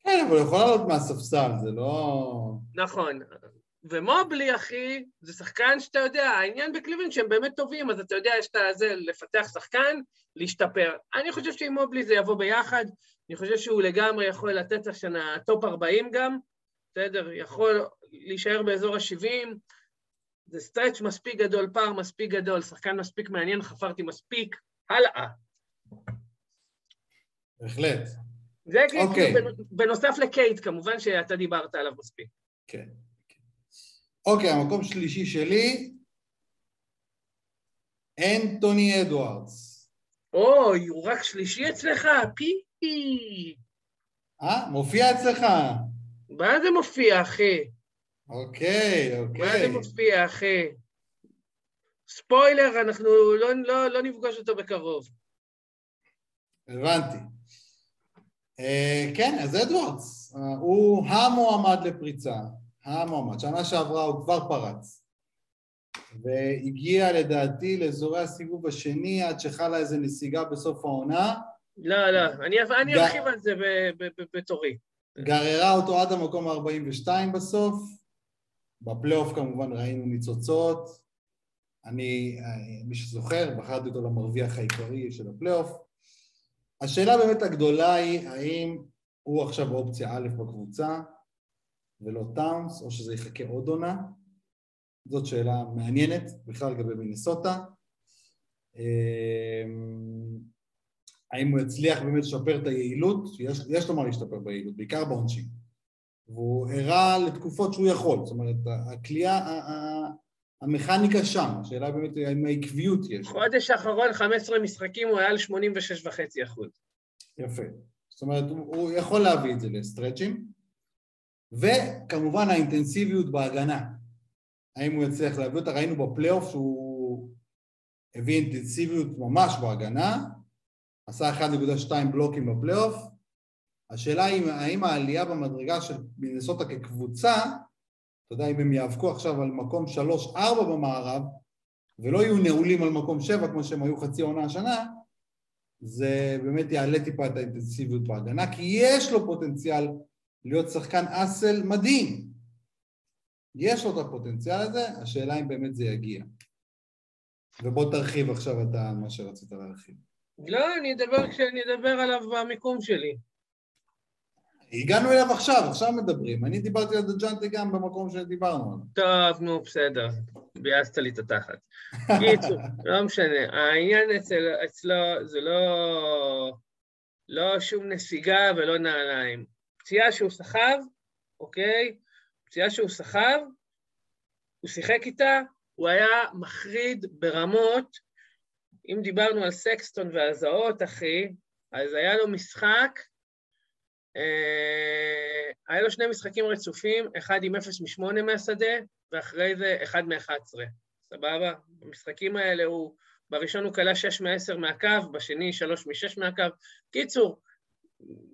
כן, אבל הוא יכול לעלות מהספסל, זה לא... נכון. ומובלי, אחי, זה שחקן שאתה יודע, העניין בקליבלנד שהם באמת טובים, אז אתה יודע, יש את זה, לפתח שחקן, להשתפר. אני חושב שעם מובלי זה יבוא ביחד, אני חושב שהוא לגמרי יכול לתת השנה טופ 40 גם, בסדר? יכול להישאר באזור ה-70, זה stretch מספיק גדול, פער מספיק גדול, שחקן מספיק מעניין, חפרתי מספיק, הלאה. בהחלט. זה כאילו אוקיי. אוקיי. בנוסף לקייט, כמובן שאתה דיברת עליו מספיק. כן. אוקיי, המקום שלישי שלי, אנטוני אדוארדס. אוי, הוא רק שלישי אצלך? פי. אה, מופיע אצלך. מה זה מופיע, אחי? אוקיי, אוקיי. מה זה מופיע, אחי? ספוילר, אנחנו לא, לא, לא נפגוש אותו בקרוב. הבנתי. Uh, כן, אז אדוארדס, uh, הוא המועמד לפריצה, המועמד. שנה שעברה הוא כבר פרץ. והגיע לדעתי לאזורי הסיבוב השני עד שחלה איזו נסיגה בסוף העונה. לא, לא, אני, אני ג... ארחיב על זה בתורי. גררה אותו עד המקום ה-42 בסוף. בפלייאוף כמובן ראינו ניצוצות. אני, מי שזוכר, בחרתי אותו למרוויח העיקרי של הפלייאוף. השאלה באמת הגדולה היא, האם הוא עכשיו אופציה א' בקבוצה ולא טאונס, או שזה יחכה עוד עונה? זאת שאלה מעניינת, בכלל לגבי מינסוטה. אמ, האם הוא יצליח באמת לשפר את היעילות? יש, יש לו מה להשתפר ביעילות, בעיקר בעונשין. והוא הראה לתקופות שהוא יכול, זאת אומרת, הכלייה, המכניקה שם, השאלה באמת אם העקביות יש. חודש האחרון, 15 משחקים, הוא היה על 86.5 אחוז. יפה. זאת אומרת, הוא יכול להביא את זה לסטרצ'ים, וכמובן האינטנסיביות בהגנה. האם הוא יצליח להביא אותה? ראינו בפלייאוף שהוא הביא אינטנסיביות ממש בהגנה, עשה 1.2 בלוקים בפלייאוף. השאלה היא האם העלייה במדרגה של מינסוטה כקבוצה, אתה יודע, אם הם יאבקו עכשיו על מקום 3-4 במערב, ולא יהיו נעולים על מקום 7 כמו שהם היו חצי עונה השנה, זה באמת יעלה טיפה את האינטנסיביות בהגנה, כי יש לו פוטנציאל להיות שחקן אסל מדהים. יש לו את הפוטנציאל הזה, השאלה אם באמת זה יגיע. ובוא תרחיב עכשיו אתה מה שרצית להרחיב. לא, אני אדבר כשאני אדבר עליו במיקום שלי. הגענו אליו עכשיו, עכשיו מדברים. אני דיברתי על דג'אנטי גם במקום שדיברנו עליו. טוב, נו, בסדר. ביאסת לי את התחת. קיצור, לא משנה. העניין אצל, אצלו זה לא, לא שום נסיגה ולא נעליים. פציעה שהוא סחב, אוקיי? פציעה שהוא סחב, הוא שיחק איתה, הוא היה מחריד ברמות, אם דיברנו על סקסטון והזעות, אחי, אז היה לו משחק, אה, היה לו שני משחקים רצופים, אחד עם 0 מ-8 מהשדה, ואחרי זה אחד מ-11, סבבה? במשחקים האלה הוא, בראשון הוא קלע 6 מ-10 מהקו, בשני 3 מ-6 מהקו. קיצור,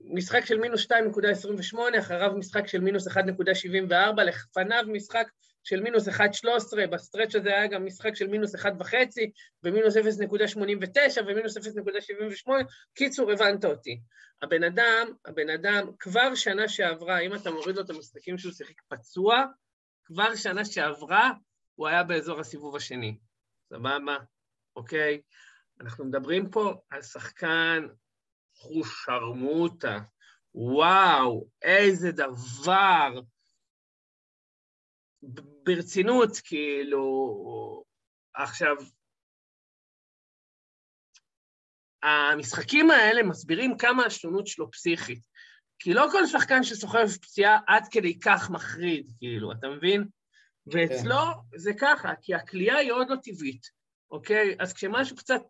משחק של מינוס 2.28, אחריו משחק של מינוס 1.74, לפניו משחק של מינוס 1.13, ב stretch הזה היה גם משחק של מינוס 1.5 ומינוס 0.89 ומינוס 0.78, קיצור, הבנת אותי. הבן אדם, הבן אדם, כבר שנה שעברה, אם אתה מוריד לו את המשחקים שהוא שיחק פצוע, כבר שנה שעברה הוא היה באזור הסיבוב השני. סבבה? אוקיי? אנחנו מדברים פה על שחקן חוש שרמוטה. וואו, איזה דבר. ברצינות, כאילו... עכשיו, המשחקים האלה מסבירים כמה השונות שלו פסיכית. כי לא כל שחקן שסוחב פציעה עד כדי כך מחריד, כאילו, אתה מבין? ואצלו כן. זה ככה, כי הכלייה היא עוד לא טבעית, אוקיי? אז כשמשהו קצת,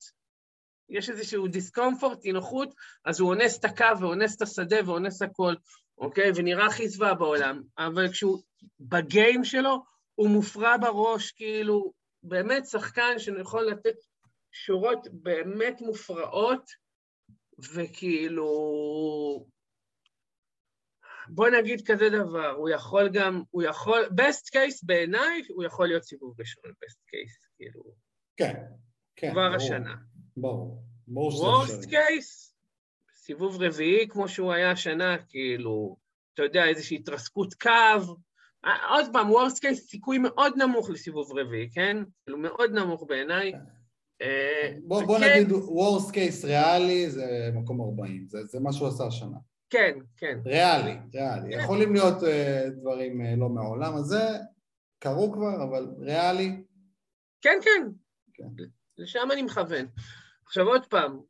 יש איזשהו דיסקומפורט, אי נוחות, אז הוא אונס את הקו ואונס את השדה ואונס הכל, אוקיי? ונראה הכי זוועה בעולם. אבל כשהוא בגיים שלו, הוא מופרע בראש, כאילו, באמת שחקן שיכול לתת שורות באמת מופרעות, וכאילו... בוא נגיד כזה דבר, הוא יכול גם, הוא יכול, best case בעיניי, הוא יכול להיות סיבוב ראשון, best case, כאילו. כן, כן. כבר ברור, השנה. ברור, worst case, סיבוב רביעי כמו שהוא היה השנה, כאילו, אתה יודע, איזושהי התרסקות קו. עוד פעם, worst case, סיכוי מאוד נמוך לסיבוב רביעי, כן? כאילו, מאוד נמוך בעיניי. כן. אה, בוא, בוא נגיד, worst case ריאלי זה מקום 40, זה, זה מה שהוא עשה השנה. כן, כן. ריאלי, ריאלי. כן. יכולים להיות uh, דברים uh, לא מהעולם הזה, קרו כבר, אבל ריאלי. כן, כן. כן. לשם אני מכוון. עכשיו עוד פעם,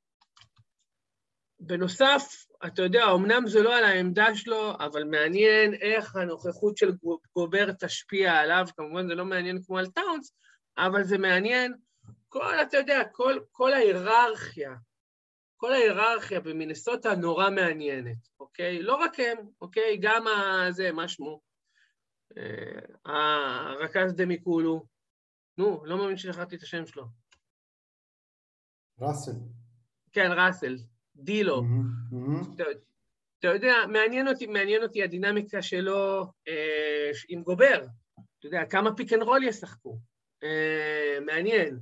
בנוסף, אתה יודע, אמנם זה לא על העמדה שלו, אבל מעניין איך הנוכחות של גובר תשפיע עליו, כמובן זה לא מעניין כמו על טאונס, אבל זה מעניין, כל, אתה יודע, כל, כל ההיררכיה כל ההיררכיה במינסוטה נורא מעניינת, אוקיי? לא רק הם, אוקיי? גם ה... זה, מה שמו? אה, הרכז דמיקולו. נו, לא מאמין ששכחתי את השם שלו. ראסל. כן, ראסל. דילו. אתה יודע, מעניין אותי, מעניין אותי הדינמיקה שלו אה, עם גובר. אתה יודע, כמה pick and roll ישחקו. אה, מעניין.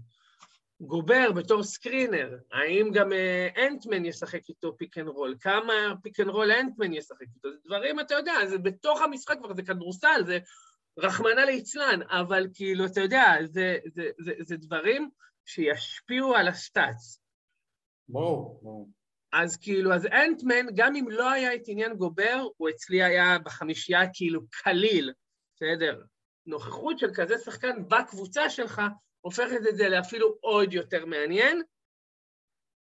גובר בתור screener, האם גם אה, אנטמן ישחק איתו pick and roll? כמה pick and roll אנטמן ישחק איתו? זה דברים, אתה יודע, זה בתוך המשחק כבר, זה כדורסל, זה רחמנא ליצלן, אבל כאילו, אתה יודע, זה, זה, זה, זה דברים שישפיעו על ה stats. ברור, ברור. אז כאילו, אז אנטמן, גם אם לא היה את עניין גובר, הוא אצלי היה בחמישייה כאילו קליל, בסדר? נוכחות של כזה שחקן בקבוצה שלך, הופכת את זה לאפילו עוד יותר מעניין,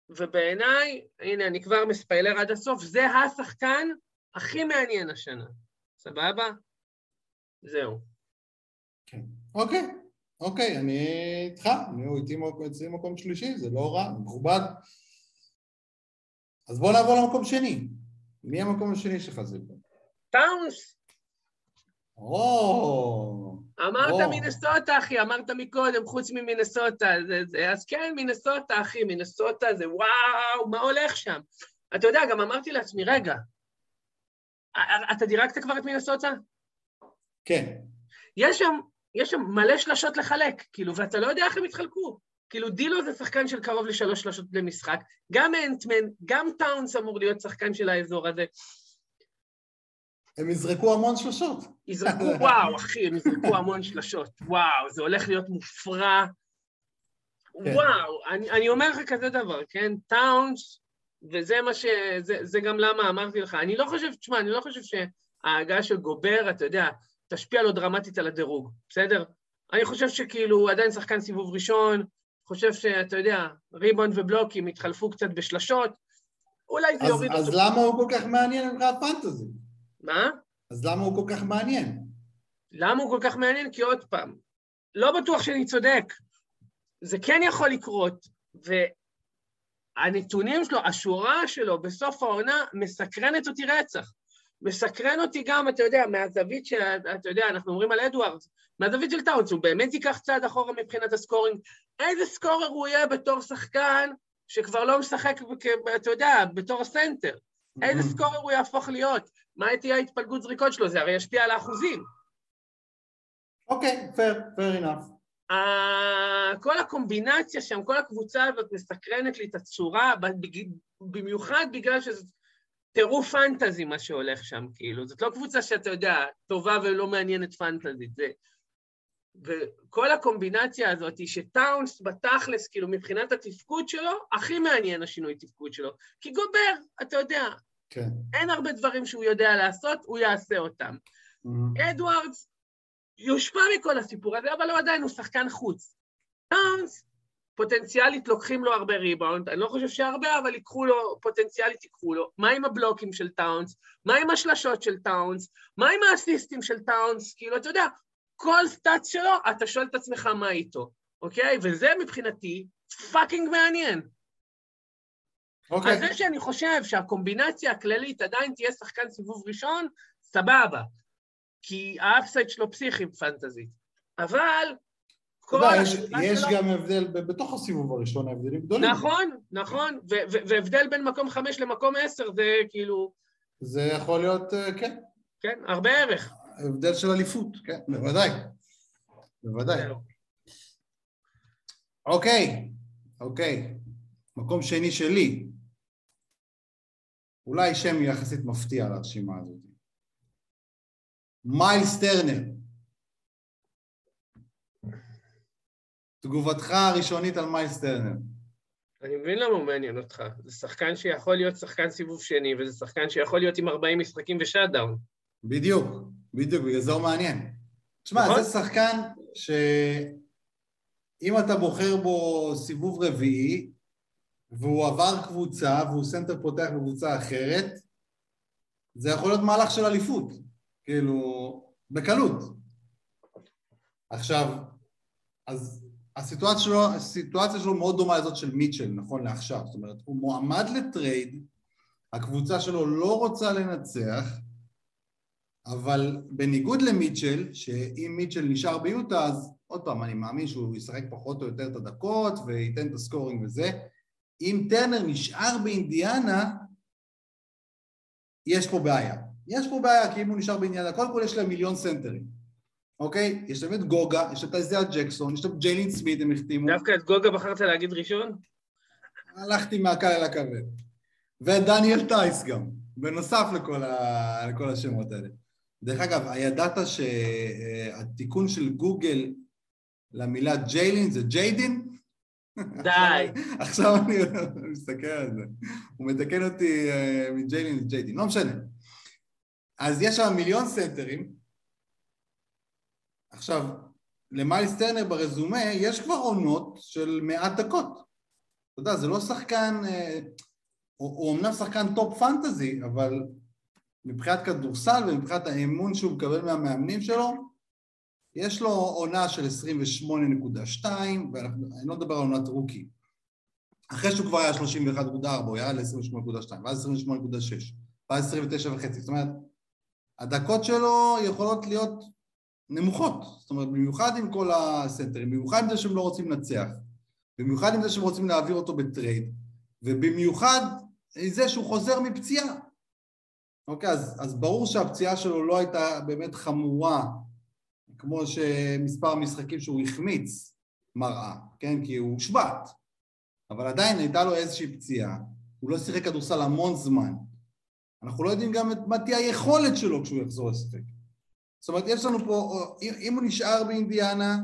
ובעיניי, הנה, אני כבר מספיילר עד הסוף, זה השחקן הכי מעניין השנה. סבבה? זהו. כן. אוקיי, אוקיי, אני איתך, אני הוא איתי אצלי מקום שלישי, זה לא רע, מכובד. אז בוא נעבור למקום שני. מי המקום השני שלך זה פה? טאונס. או, אמרת מינסוטה, אחי, אמרת מקודם, חוץ ממינסוטה. אז כן, מינסוטה, אחי, מינסוטה זה וואו, מה הולך שם? אתה יודע, גם אמרתי לעצמי, רגע, אתה דירקת כבר את מינסוטה? כן. יש שם, יש שם מלא שלשות לחלק, כאילו, ואתה לא יודע איך הם יתחלקו. כאילו, דילו זה שחקן של קרוב לשלוש שלשות למשחק, גם אנטמן, גם טאונס אמור להיות שחקן של האזור הזה. הם יזרקו המון שלשות. יזרקו, וואו, אחי, הם יזרקו המון שלשות. וואו, זה הולך להיות מופרע. כן. וואו, אני, אני אומר לך כזה דבר, כן? טאונס, וזה מה ש... זה, זה גם למה אמרתי לך. אני לא חושב, תשמע, אני לא חושב שההגעה של גובר, אתה יודע, תשפיע לו דרמטית על הדירוג, בסדר? אני חושב שכאילו הוא עדיין שחקן סיבוב ראשון, חושב שאתה יודע, ריבון ובלוקים יתחלפו קצת בשלשות, אולי זה יוריד אותו. אז למה הוא כל כך מעניין מבחינת פנטזי? מה? אז למה הוא כל כך מעניין? למה הוא כל כך מעניין? כי עוד פעם, לא בטוח שאני צודק. זה כן יכול לקרות, והנתונים שלו, השורה שלו בסוף העונה מסקרנת אותי רצח. מסקרן אותי גם, אתה יודע, מהזווית של, אתה יודע, אנחנו אומרים על אדוארדס, מהזווית של טאונס, הוא באמת ייקח צעד אחורה מבחינת ה scoring. איזה scorer הוא יהיה בתור שחקן שכבר לא משחק, אתה יודע, בתור הסנטר? איזה mm-hmm. scorer הוא יהפוך להיות? מה תהיה ההתפלגות זריקות שלו? זה הרי ישפיע על האחוזים. אוקיי, fair, fair enough. כל הקומבינציה שם, כל הקבוצה הזאת מסקרנת לי את הצורה, במיוחד בגלל שזה טירוף פנטזי מה שהולך שם, כאילו. זאת לא קבוצה שאתה יודע, טובה ולא מעניינת פנטזית, זה... וכל הקומבינציה הזאת היא שטאונס בתכלס, כאילו מבחינת התפקוד שלו, הכי מעניין השינוי תפקוד שלו. כי גובר, אתה יודע, כן. אין הרבה דברים שהוא יודע לעשות, הוא יעשה אותם. Mm-hmm. אדוארדס יושפע מכל הסיפור הזה, אבל הוא עדיין הוא שחקן חוץ. טאונס, פוטנציאלית לוקחים לו הרבה ריבאונד, אני לא חושב שהרבה, אבל ייקחו לו, פוטנציאלית ייקחו לו. מה עם הבלוקים של טאונס? מה עם השלשות של טאונס? מה עם האסיסטים של טאונס? כאילו, אתה יודע, כל stat שלו, אתה שואל את עצמך מה איתו, אוקיי? וזה מבחינתי fucking מעניין. אוקיי. אז זה שאני חושב שהקומבינציה הכללית עדיין תהיה שחקן סיבוב ראשון, סבבה. כי ה upside שלו פסיכי בפנטזית. אבל... כל יש, יש שלו... גם הבדל בתוך הסיבוב הראשון, ההבדלים גדולים. נכון, נכון, והבדל בין מקום חמש למקום עשר זה כאילו... זה יכול להיות, אה, כן. כן, הרבה ערך. הבדל של אליפות, כן, בוודאי. בוודאי. אוקיי, אוקיי. מקום שני שלי. אולי שם יחסית מפתיע לרשימה הזאת. מיילס טרנר. תגובתך הראשונית על מיילס טרנר. אני מבין למה הוא מעניין אותך. זה שחקן שיכול להיות שחקן סיבוב שני, וזה שחקן שיכול להיות עם 40 משחקים ו shutdown. בדיוק, בדיוק, בגלל זה הוא מעניין. תשמע, נכון? זה שחקן שאם אתה בוחר בו סיבוב רביעי, והוא עבר קבוצה, והוא סנטר פותח בקבוצה אחרת, זה יכול להיות מהלך של אליפות. כאילו, בקלות. עכשיו, אז הסיטואציה שלו, הסיטואציה שלו מאוד דומה לזאת של מיטשל, נכון לעכשיו. זאת אומרת, הוא מועמד לטרייד, הקבוצה שלו לא רוצה לנצח, אבל בניגוד למיטשל, שאם מיטשל נשאר ביוטה, אז עוד פעם, אני מאמין שהוא ישחק פחות או יותר את הדקות וייתן את ה scoring וזה. אם טרנר נשאר באינדיאנה, יש פה בעיה. יש פה בעיה, כי אם הוא נשאר בעניין, קודם כל יש להם מיליון סנטרים, אוקיי? יש להם את גוגה, יש את איזיה ג'קסון, יש להם את ג'יילין סמית, הם החתימו. דווקא את גוגה בחרת להגיד ראשון? הלכתי מהקל אל הכבד. ואת דניאל טייס גם, בנוסף לכל, ה... לכל השמות האלה. דרך אגב, הידעת שהתיקון של גוגל למילה ג'יילין זה ג'יידין? די. עכשיו אני מסתכל על זה. הוא מתקן אותי אה, מג'יילין לג'יידין, לא משנה. אז יש שם מיליון סנטרים. עכשיו, למיילס טרנר ברזומה יש כבר עונות של מעט דקות. אתה יודע, זה לא שחקן, אה, הוא, הוא אמנם שחקן טופ פנטזי, אבל מבחינת כדורסל ומבחינת האמון שהוא מקבל מהמאמנים שלו, יש לו עונה של 28.2, ואני לא מדבר על עונת רוקי. אחרי שהוא כבר היה 31.4, הוא היה ל-28.2, ואז 28.6, ואז 29.5, זאת אומרת, הדקות שלו יכולות להיות נמוכות, זאת אומרת במיוחד עם כל הסנטרים, במיוחד עם זה שהם לא רוצים לנצח, במיוחד עם זה שהם רוצים להעביר אותו בטרייד, ובמיוחד עם זה שהוא חוזר מפציעה. אוקיי, אז, אז ברור שהפציעה שלו לא הייתה באמת חמורה, כמו שמספר המשחקים שהוא החמיץ מראה, כן? כי הוא הושבת, אבל עדיין הייתה לו איזושהי פציעה, הוא לא שיחק כדורסל המון זמן, אנחנו לא יודעים גם מה תהיה היכולת שלו כשהוא יחזור לשחק. זאת אומרת, יש לנו פה, אם הוא נשאר באינדיאנה,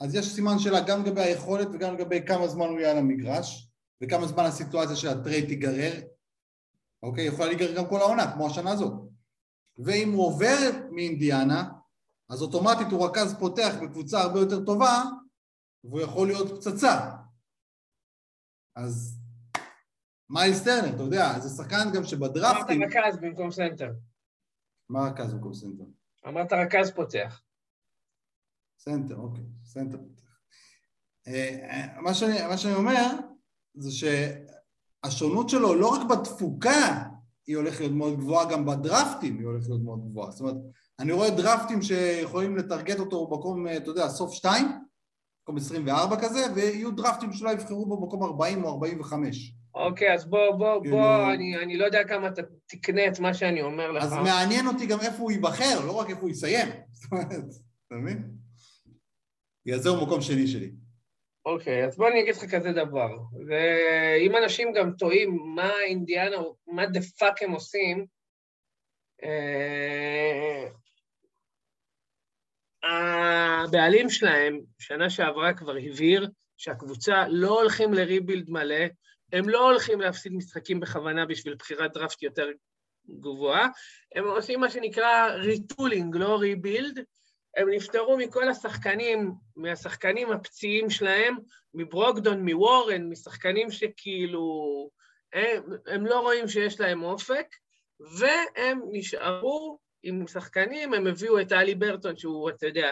אז יש סימן שאלה גם לגבי היכולת וגם לגבי כמה זמן הוא יהיה על המגרש, וכמה זמן הסיטואציה של הטרייד תיגרר. אוקיי? יכולה להיגרר גם כל העונה, כמו השנה הזאת. ואם הוא עובר מאינדיאנה, אז אוטומטית הוא רכז פותח בקבוצה הרבה יותר טובה, והוא יכול להיות פצצה. אז מיילס טרנר, אתה יודע, זה שחקן גם שבדראפטים... אמרת רכז במקום סנטר. מה רכז במקום סנטר? אמרת רכז פותח. סנטר, אוקיי, סנטר. אה, מה שאני, מה שאני אומר זה שהשונות שלו לא רק בתפוקה היא הולכת להיות מאוד גבוהה, גם בדרפטים היא הולכת להיות מאוד גבוהה. זאת אומרת, אני רואה דרפטים שיכולים לטרגט אותו במקום, אתה יודע, סוף שתיים, מקום 24 כזה, ויהיו דרפטים שאולי יבחרו בו במקום 40 או 45. אוקיי, אז בוא, בוא, כאילו... בוא, אני, אני לא יודע כמה אתה תקנה את מה שאני אומר לך. אז מעניין אותי גם איפה הוא ייבחר, לא רק איפה הוא יסיים. זאת אומרת, אתה מבין? בגלל זה הוא מקום שני שלי. אוקיי, אז בוא אני אגיד לך כזה דבר. ואם אנשים גם טועים מה אינדיאנה, מה the fuck הם עושים, אה... הבעלים שלהם, שנה שעברה כבר הבהיר שהקבוצה לא הולכים ל rebuild מלא, הם לא הולכים להפסיד משחקים בכוונה בשביל בחירת דראפט יותר גבוהה, הם עושים מה שנקרא retooling, לא rebuild, הם נפטרו מכל השחקנים, מהשחקנים הפציעים שלהם, מברוקדון, מוורן, משחקנים שכאילו, הם, הם לא רואים שיש להם אופק, והם נשארו עם שחקנים, הם הביאו את אלי ברטון, שהוא, אתה יודע,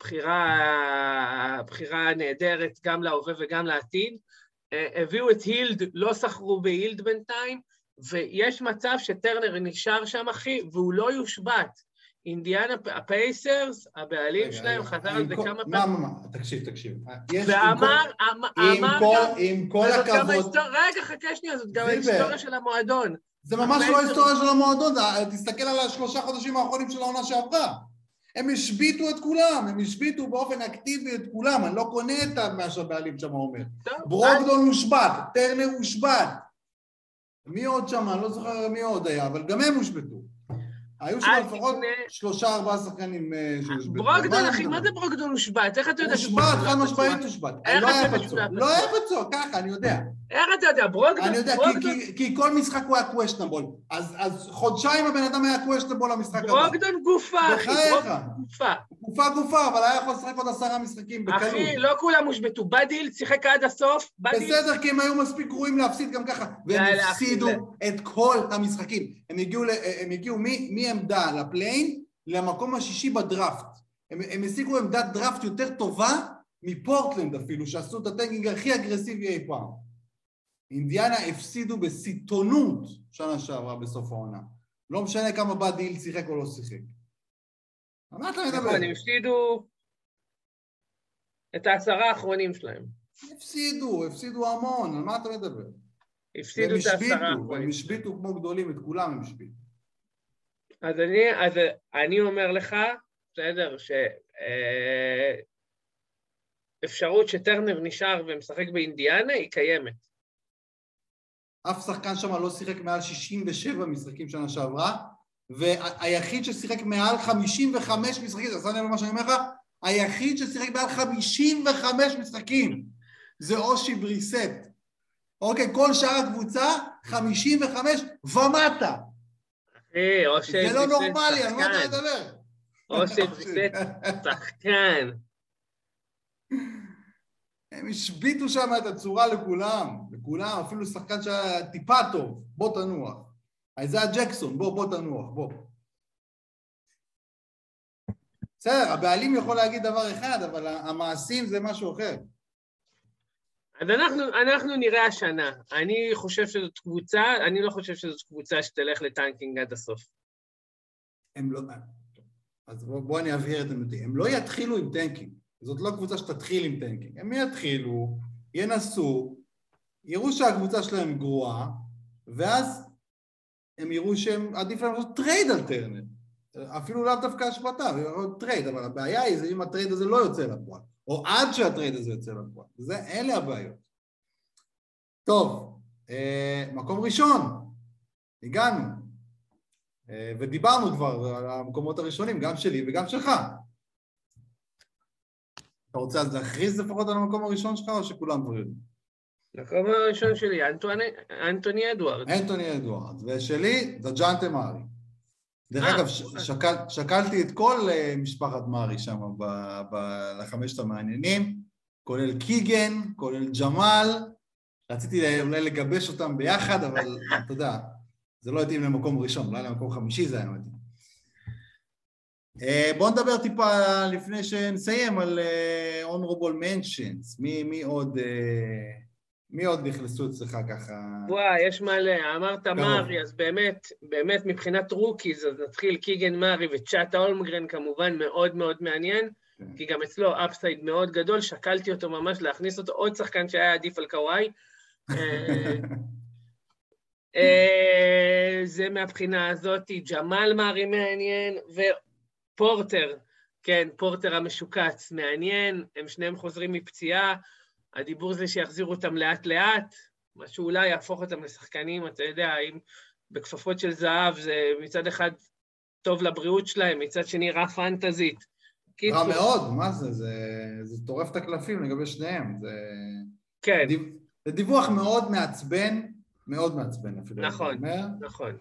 בחירה, בחירה נהדרת גם להווה וגם לעתיד. אה, הביאו את הילד, לא סחרו בהילד בינתיים, ויש מצב שטרנר נשאר שם, אחי, והוא לא יושבת. אינדיאנה, הפייסרס, הבעלים שלהם, חזר על זה כמה פעמים. מה, מה, מה, תקשיב, תקשיב. ואמר, אמר. עם כל הכבוד... רגע, חכה שנייה, זאת גם ההיסטוריה של המועדון. זה ממש לא ההיסטוריה של המועדון, תסתכל על השלושה חודשים האחרונים של העונה שעברה. הם השביתו את כולם, הם השביתו באופן אקטיבי את כולם, אני לא קונה את מה שהבעלים שם אומר. ברוקדון הושבת, טרנר הושבת. מי עוד שם? אני לא זוכר מי עוד היה, אבל גם הם הושבתו. היו שם לפחות שלושה ארבעה שחקנים אה, שהושבתו. ברוקדון, אחי, מה זה ברוקדון הושבת? איך אתה יודע שהוא הושבת? הושבת, חד משמעית הושבת. לא היה פצוע. לא היה פצוע, ככה, אני יודע. איך אתה יודע? ברוקדון... אני יודע, כי כל משחק הוא היה קוושטנבול. אז חודשיים הבן אדם היה קוושטנבול למשחק הבא. ברוקדון גופה, אחי. ברוקדון גופה. גופה גופה, אבל היה יכול לשחק עוד עשרה משחקים בקלות. אחי, לא כולם הושבתו. בדיל שיחק עד הסוף. בסדר, כי הם היו מספיק גרועים להפסיד גם ככה. והם הפסידו את כל המשחקים. הם הגיעו מעמדה ל play-in למקום השישי בדראפט. הם השיגו עמדת דראפט יותר טובה מפורטלנד אפילו, שעשו את ה tanking הכי אגרסיבי אי פעם. אינדיאנה הפסידו בסיטונות שנה שעברה בסוף העונה. לא משנה כמה באדי הילד שיחק או לא שיחק. על מה אתה מדבר? נכון, הם הפסידו את העשרה האחרונים שלהם. הפסידו, הפסידו המון, על מה אתה מדבר? הפסידו את העשרה האחרונים. הם השביתו כמו גדולים, את כולם הם השביתו. אז אני, אז אני אומר לך, בסדר, ש... אה, שטרנר נשאר ומשחק באינדיאנה היא קיימת. אף שחקן שם לא שיחק מעל 67 משחקים שנה שעברה, והיחיד ששיחק מעל 55 משחקים, אתה שם לב מה שאני אומר לך? היחיד ששיחק מעל 55 משחקים זה אושי בריסט. אוקיי, כל שאר הקבוצה, 55 ומטה. אחי, אושי בריסט זה לא נורמלי, על מה אתה מדבר? אושי בריסט שחקן. הם השביתו שם את הצורה לכולם, לכולם, אפילו שחקן שהיה טיפה טוב, בוא תנוח. איזיה ג'קסון, בוא, בוא תנוח, בוא. בסדר, הבעלים יכול להגיד דבר אחד, אבל המעשים זה משהו אחר. אז אנחנו, אנחנו נראה השנה. אני חושב שזאת קבוצה, אני לא חושב שזאת קבוצה שתלך ל tanking עד הסוף. הם לא... אז בוא, בוא אני אבהיר את עמדתי. הם לא יתחילו עם tanking. זאת לא קבוצה שתתחיל עם tanking. הם יתחילו, ינסו, יראו שהקבוצה שלהם גרועה, ואז הם יראו שהם עדיף להם לעשות טרייד על טרנר. אפילו לאו דווקא השבתה, טרייד, אבל הבעיה היא זה אם הטרייד הזה לא יוצא לפועל, או עד שהטרייד הזה יוצא לפועל. זה, אלה הבעיות. טוב, אה, מקום ראשון, הגענו, אה, ודיברנו כבר על המקומות הראשונים, גם שלי וגם שלך. אתה רוצה אז להכריז לפחות על המקום הראשון שלך, או שכולם כבר יודעים? המקום הראשון שלי, אנטוני אדוארד. אנטוני אדוארד, ושלי, זה ג'אנטה מארי. דרך אה, אגב, אוקיי. שקלתי את כל אה, משפחת מארי שם לחמשת המעניינים, כולל קיגן, כולל ג'מאל, רציתי אולי לגבש אותם ביחד, אבל אתה יודע, זה לא התאים למקום ראשון, אולי למקום חמישי זה היה מתאים. אה, בואו נדבר טיפה לפני שנסיים על honorable mentions, מי, מי עוד... מי עוד נכנסו אצלך ככה? וואי, יש מלא. אמרת מארי, אז באמת, באמת מבחינת rookies, אז נתחיל קיגן מארי וצ'אט הולמגרן כמובן מאוד מאוד מעניין, כן. כי גם אצלו upside מאוד גדול, שקלתי אותו ממש להכניס אותו, עוד שחקן שהיה עדיף על קוואי. אה, אה, זה מהבחינה הזאת, ג'מאל מארי מעניין, ופורטר, כן, פורטר המשוקץ מעניין, הם שניהם חוזרים מפציעה. הדיבור זה שיחזירו אותם לאט-לאט, מה שאולי יהפוך אותם לשחקנים, אתה יודע, אם בכפפות של זהב זה מצד אחד טוב לבריאות שלהם, מצד שני רע פנטזית. רע מאוד, מה זה? זה, זה טורף את הקלפים לגבי שניהם. זה... כן. דיו, זה דיווח מאוד מעצבן, מאוד מעצבן אפילו. נכון, נכון.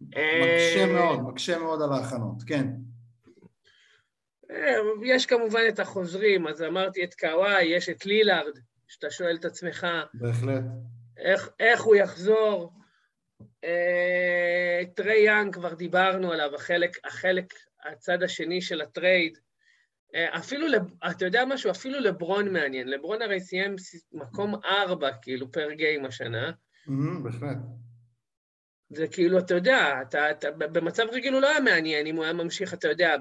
מקשה אה, מאוד, מקשה מאוד על ההכנות, כן. יש כמובן את החוזרים, אז אמרתי את קוואי, יש את לילארד, שאתה שואל את עצמך... בהחלט. איך, איך הוא יחזור? אה, טרי יאנג, כבר דיברנו עליו, החלק, החלק, הצד השני של ה trade. אה, אפילו, אתה יודע משהו? אפילו לברון מעניין. לברון הרי סיים מקום ארבע, כאילו, per game השנה. בהחלט. זה כאילו, אתה יודע, אתה, אתה, במצב רגיל הוא לא היה מעניין אם הוא היה ממשיך, אתה יודע,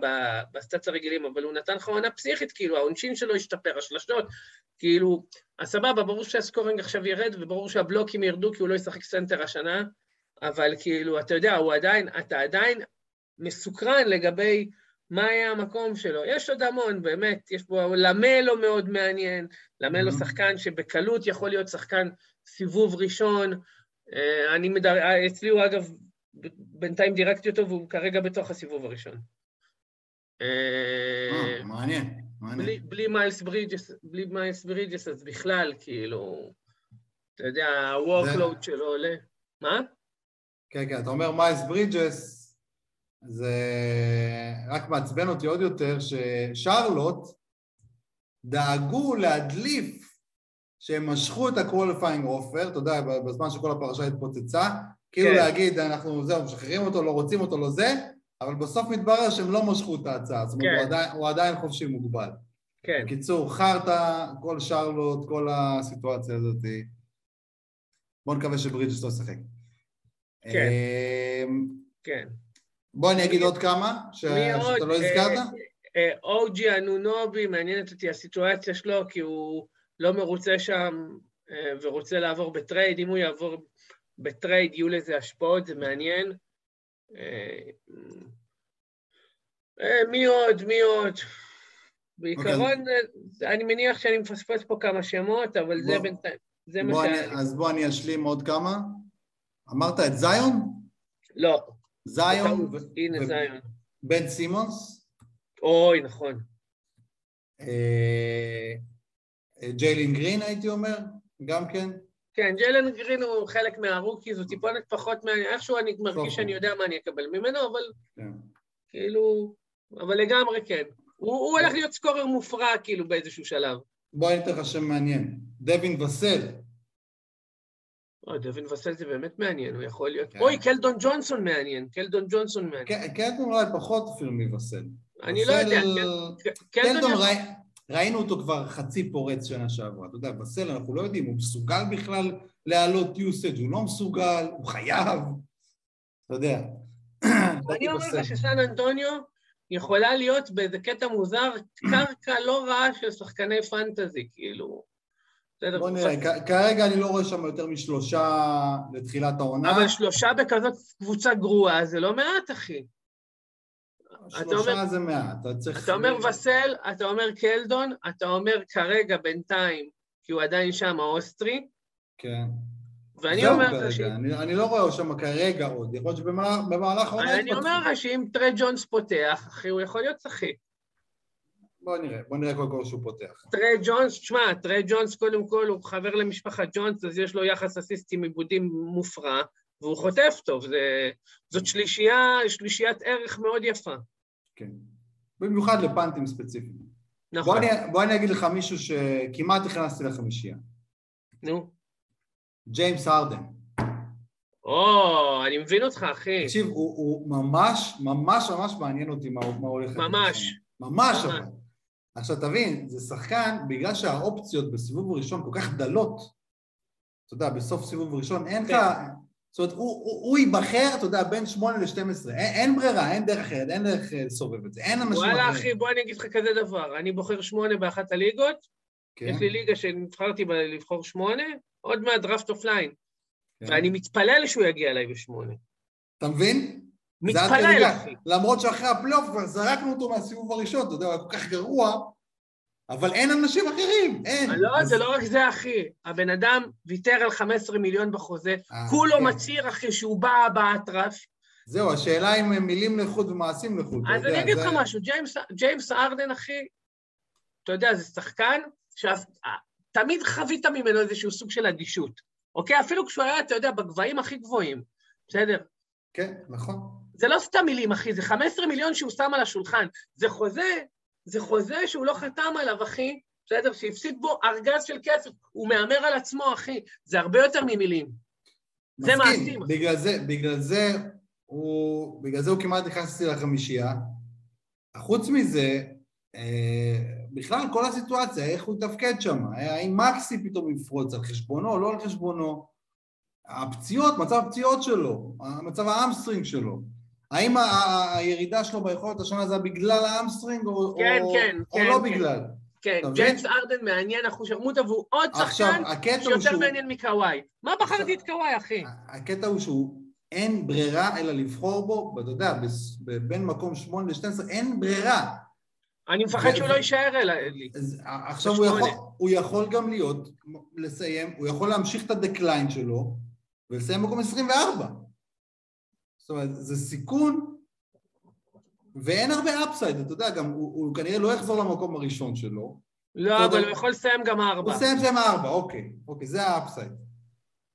ב stats הרגילים, אבל הוא נתן לך עונה פסיכית, כאילו, העונשין שלו השתפר, השלשות, כאילו, אז סבבה, ברור שה scoring עכשיו ירד, וברור שהבלוקים ירדו כי הוא לא ישחק סנטר השנה, אבל כאילו, אתה יודע, הוא עדיין, אתה עדיין מסוקרן לגבי מה היה המקום שלו. יש עוד המון, באמת, יש בו, למלו מאוד מעניין, למלו mm-hmm. שחקן שבקלות יכול להיות שחקן סיבוב ראשון, אני מדר... אה, אצלי הוא אגב, בינתיים דירגתי אותו והוא כרגע בתוך הסיבוב הראשון. אה, מעניין, מעניין. בלי מיילס ברידג'ס, בלי מיילס ברידג'ס, אז בכלל, כאילו, אתה יודע, ה-workload שלו עולה. מה? כן, כן, אתה אומר מיילס ברידג'ס, זה רק מעצבן אותי עוד יותר ששרלוט דאגו להדליף שהם משכו את ה-qualifying offer, אתה יודע, בזמן שכל הפרשה התפוצצה, כאילו כן. להגיד, אנחנו, זהו, משחררים אותו, לא רוצים אותו, לא זה, אבל בסוף מתברר שהם לא משכו את ההצעה, זאת אומרת, כן. הוא, עדיין, הוא עדיין חופשי מוגבל. כן. בקיצור, חרטא, כל שרלוט, כל הסיטואציה הזאת. בואו נקווה שברידג'ס לא ישחק. כן. אמ, כן. בוא אני אגיד עוד כמה, שאתה לא הזכרת. אה, אה, אוג'י אנונובי, מעניינת אותי הסיטואציה שלו, כי הוא... לא מרוצה שם אה, ורוצה לעבור ב trade, אם הוא יעבור ב trade יהיו לזה השפעות, זה מעניין. אה, אה, מי עוד? מי עוד? בעיקרון, okay. אוקיי. אני מניח שאני מפספס פה כמה שמות, אבל בוא, זה בינתיים, זה מה לי. אז בוא אני אשלים עוד כמה. אמרת את זיון? לא. זיון? הנה ו... זיון. בן סימונס? אוי, נכון. ג'יילין גרין הייתי אומר, גם כן. כן, ג'יילן גרין הוא חלק מהרוקי, זו טיפונת פחות מעניין, איכשהו אני מרגיש שאני יודע מה אני אקבל ממנו, אבל כן. כאילו, אבל לגמרי כן. הוא, הוא הולך להיות סקורר מופרע כאילו באיזשהו שלב. בוא אני אתן לך שם מעניין, דווין וסל. אוי, דווין וסל זה באמת מעניין, הוא יכול להיות... כן. אוי, קלדון ג'ונסון מעניין, קלדון ג'ונסון מעניין. קלדון אולי פחות אפילו מווסל. אני לא יודע, קלדון... ראינו אותו כבר חצי פורץ שנה שעברה. אתה יודע, בסל אנחנו לא יודעים, הוא מסוגל בכלל להעלות יוסאג', הוא לא מסוגל, הוא חייב, אתה יודע. אני אומר לך שסן אנטוניו יכולה להיות באיזה קטע מוזר, קרקע לא רעה של שחקני פנטזי, כאילו. בוא נראה, כרגע אני לא רואה שם יותר משלושה לתחילת העונה. אבל שלושה בכזאת קבוצה גרועה זה לא מעט, אחי. שלושה זה מעט, אתה צריך... אתה אומר וסל, אתה אומר קלדון, אתה אומר כרגע בינתיים, כי הוא עדיין שם, האוסטרי. כן. ואני אומר לך ש... אני, אני לא רואה שם כרגע עוד, יכול להיות שבמהלך העונה... אני אומר לך שאם טרי ג'ונס פותח, אחי, הוא יכול להיות שחק. בוא נראה, בוא נראה קודם כל שהוא פותח. טרי ג'ונס, תשמע, טרי ג'ונס קודם כל הוא חבר למשפחת ג'ונס, אז יש לו יחס אסיסטים איבודים מופרע, והוא חוטף טוב, זה, זאת שלישייה, שלישיית ערך מאוד יפה. כן. במיוחד לפאנטים ספציפיים. נכון. בוא אני, בוא אני אגיד לך מישהו שכמעט הכנסתי לחמישייה. נו. ג'יימס הרדן. או, אני מבין אותך, אחי. תקשיב, הוא, הוא ממש, ממש ממש מעניין אותי מה, מה הולך ממש. ממש ממש. אבל. עכשיו תבין, זה שחקן, בגלל שהאופציות בסיבוב הראשון כל כך דלות, אתה יודע, בסוף סיבוב ראשון אין לך... זאת אומרת, הוא, הוא, הוא ייבחר, אתה יודע, בין 8 ל-12, אין, אין ברירה, אין דרך אחרת, אין דרך אה, לסובב את זה, אין אנשים וואלה, אחרים. אחי, בוא אני אגיד לך כזה דבר. אני בוחר שמונה באחת הליגות, כן, יש לי ליגה שנבחרתי בה לבחור שמונה, עוד מעט דראפט offline. כן. ואני מתפלל שהוא יגיע אליי בשמונה. אתה מבין? מתפלל. אחי. למרות שאחרי הפלייאוף כבר זרקנו אותו מהסיבוב הראשון, אתה יודע, הוא היה כל כך גרוע, אבל אין אנשים אחרים, אין. לא, אז- זה לא רק זה, אחי. הבן אדם ויתר על 15 מיליון בחוזה, אה, כולו כן. מצהיר, אחי, שהוא בא באטרף. זהו, השאלה אם מילים לחוד ומעשים לחוד. אז אני אגיד לך משהו, ג'יימס- ג'יימס ארדן, אחי, אתה יודע, זה שחקן שתמיד חווית ממנו איזשהו סוג של אדישות. אוקיי? אפילו כשהוא היה, אתה יודע, בגבהים הכי גבוהים, בסדר? כן, נכון. זה לא סתם מילים, אחי, זה 15 מיליון שהוא שם על השולחן. זה חוזה, זה חוזה שהוא לא חתם עליו, אחי, בסדר? שהפסיד בו ארגז של כסף. הוא מהמר על עצמו, אחי. זה הרבה יותר ממילים. זה מסכים. מעשים. בגלל זה, בגלל זה הוא, בגלל זה הוא כמעט נכנס אצלי לחמישייה. חוץ מזה, אה, בכלל כל הסיטואציה, איך הוא תפקד שם, האם מקסי פתאום יפרוץ על חשבונו, לא על חשבונו, הפציעות, מצב הפציעות שלו, מצב האמסטרינג שלו, האם הירידה שלו ביכולת השנה זה בגלל האמסטרינג או, כן, או, כן, או כן, לא כן. בגלל? כן, אתה? ג'יימס ארדן מעניין, אחוז שרמוטה, והוא עוד עכשיו, שחקן שיותר שהוא... מעניין מקוואי. מה בחרתי את קוואי, אחי? הקטע הוא שהוא, אין ברירה אלא לבחור בו, ואתה יודע, בין מקום 8 ל-12 אין ברירה. אני מפחד שהוא לא יישאר אל- לי. אז ע- עכשיו הוא. יכול, הוא יכול גם להיות, לסיים, הוא יכול להמשיך את ה decline שלו ולסיים מקום 24. זאת אומרת, זה סיכון ואין הרבה upside, אתה יודע, גם הוא, הוא כנראה לא יחזור למקום הראשון שלו. לא. אבל הוא יכול לסיים גם הוא ארבע. יסיים שם ארבע, אוקיי, אוקיי, זה ה upside.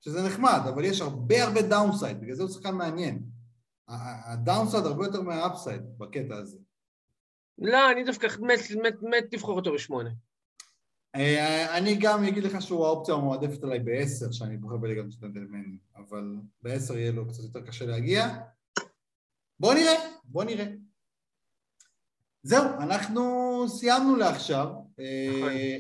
שזה נחמד, אבל יש הרבה הרבה downside, בגלל זה הוא שחקן מעניין. ה downside הרבה יותר מה upside בקטע הזה. לא, אני דווקא מת, מת, מת לבחור אותו בשמונה. אה, אני גם אגיד לך שהוא האופציה המועדפת עליי בעשר, שאני בוחר בליגת ג'נטלמנים, אבל בעשר יהיה לו קצת יותר קשה להגיע. בוא נראה, בוא נראה. זהו, אנחנו סיימנו לעכשיו. נכון. אה,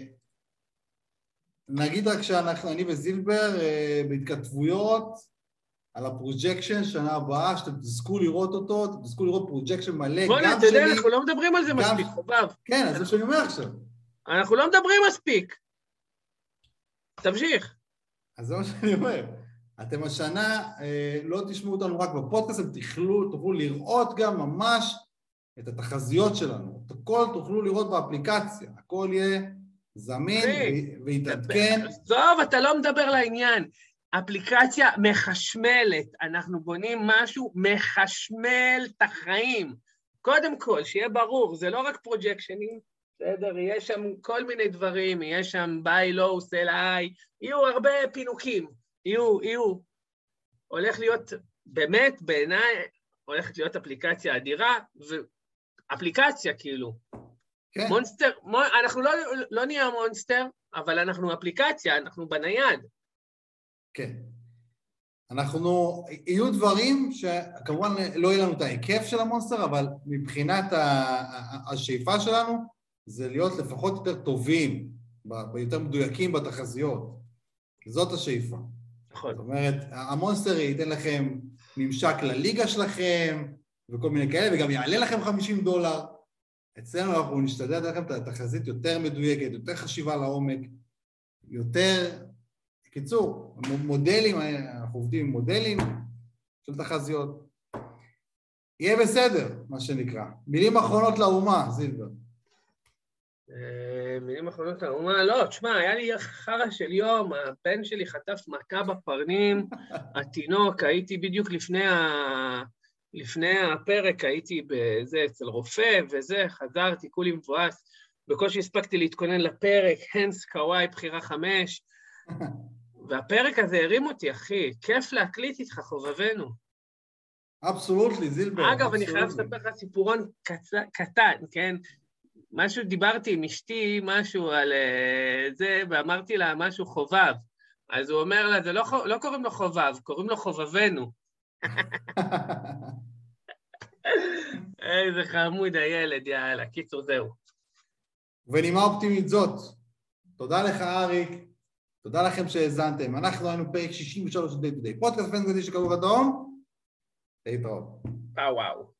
נגיד רק שאנחנו, אני וזילבר, אה, בהתכתבויות על ה projection שנה הבאה, שאתם תזכו לראות אותו, אתם תזכו לראות projection מלא, בוא'נה, גם אתה יודע, שלי. אנחנו לא מדברים על זה מספיק, חובב. כן, אז זה מה שאני אומר עכשיו. אנחנו לא מדברים מספיק. תמשיך. אז זה מה שאני אומר. אתם השנה אה, לא תשמעו אותנו רק בפודקאסט, אתם תוכלו, תוכלו לראות גם ממש את התחזיות שלנו. את הכל תוכלו לראות באפליקציה, הכל יהיה זמין ויתעדכן. עזוב, אתה לא מדבר לעניין. אפליקציה מחשמלת, אנחנו בונים משהו מחשמל את החיים. קודם כל, שיהיה ברור, זה לא רק פרוג'קשנים, בסדר? יהיה שם כל מיני דברים, יהיה שם ביי לואו, סל איי, יהיו הרבה פינוקים, יהיו, יהיו. הולך להיות, באמת, בעיניי, הולכת להיות אפליקציה אדירה, ואפליקציה כאילו. כן, מונסטר, מו, אנחנו לא, לא נהיה מונסטר, אבל אנחנו אפליקציה, אנחנו בנייד. כן. אנחנו, יהיו דברים שכמובן לא יהיה לנו את ההיקף של המונסטר, אבל מבחינת השאיפה שלנו זה להיות לפחות יותר טובים, ביותר מדויקים בתחזיות. זאת השאיפה. נכון. זאת אומרת, המונסטר ייתן לכם ממשק לליגה שלכם וכל מיני כאלה, וגם יעלה לכם 50 דולר. אצלנו אנחנו נשתדל לתת לכם את התחזית יותר מדויקת, יותר חשיבה לעומק, יותר... בקיצור, מודלים, אנחנו עובדים עם מודלים של תחזיות. יהיה בסדר, מה שנקרא. מילים אחרונות לאומה, זילבר. אה, מילים אחרונות לאומה, לא, תשמע, היה לי חרא של יום, הבן שלי חטף מכה בפרנים, התינוק, הייתי בדיוק לפני, ה... לפני הפרק, הייתי בזה, אצל רופא וזה, חזרתי, כולי מבואס, בקושי הספקתי להתכונן לפרק, הנס קוואי, בחירה חמש, והפרק הזה הרים אותי, אחי, כיף להקליט איתך, חובבנו. אבסולוטלי, זילבר. אגב, אני חייב. לספר לך סיפורון קצ... קטן, כן? משהו, דיברתי עם אשתי, משהו על אה, זה, ואמרתי לה משהו חובב. אז הוא אומר לה, זה לא, לא קוראים לו חובב, קוראים לו חובבנו. איזה חמוד הילד, יאללה. קיצור, זהו. ובנימה אופטימית זאת, תודה לך אריק, תודה לכם שהאזנתם. אנחנו היינו פרק 63 של Day to Day, פודקאסט פנטזי שקראו אדום, להתראות. וואו וואו.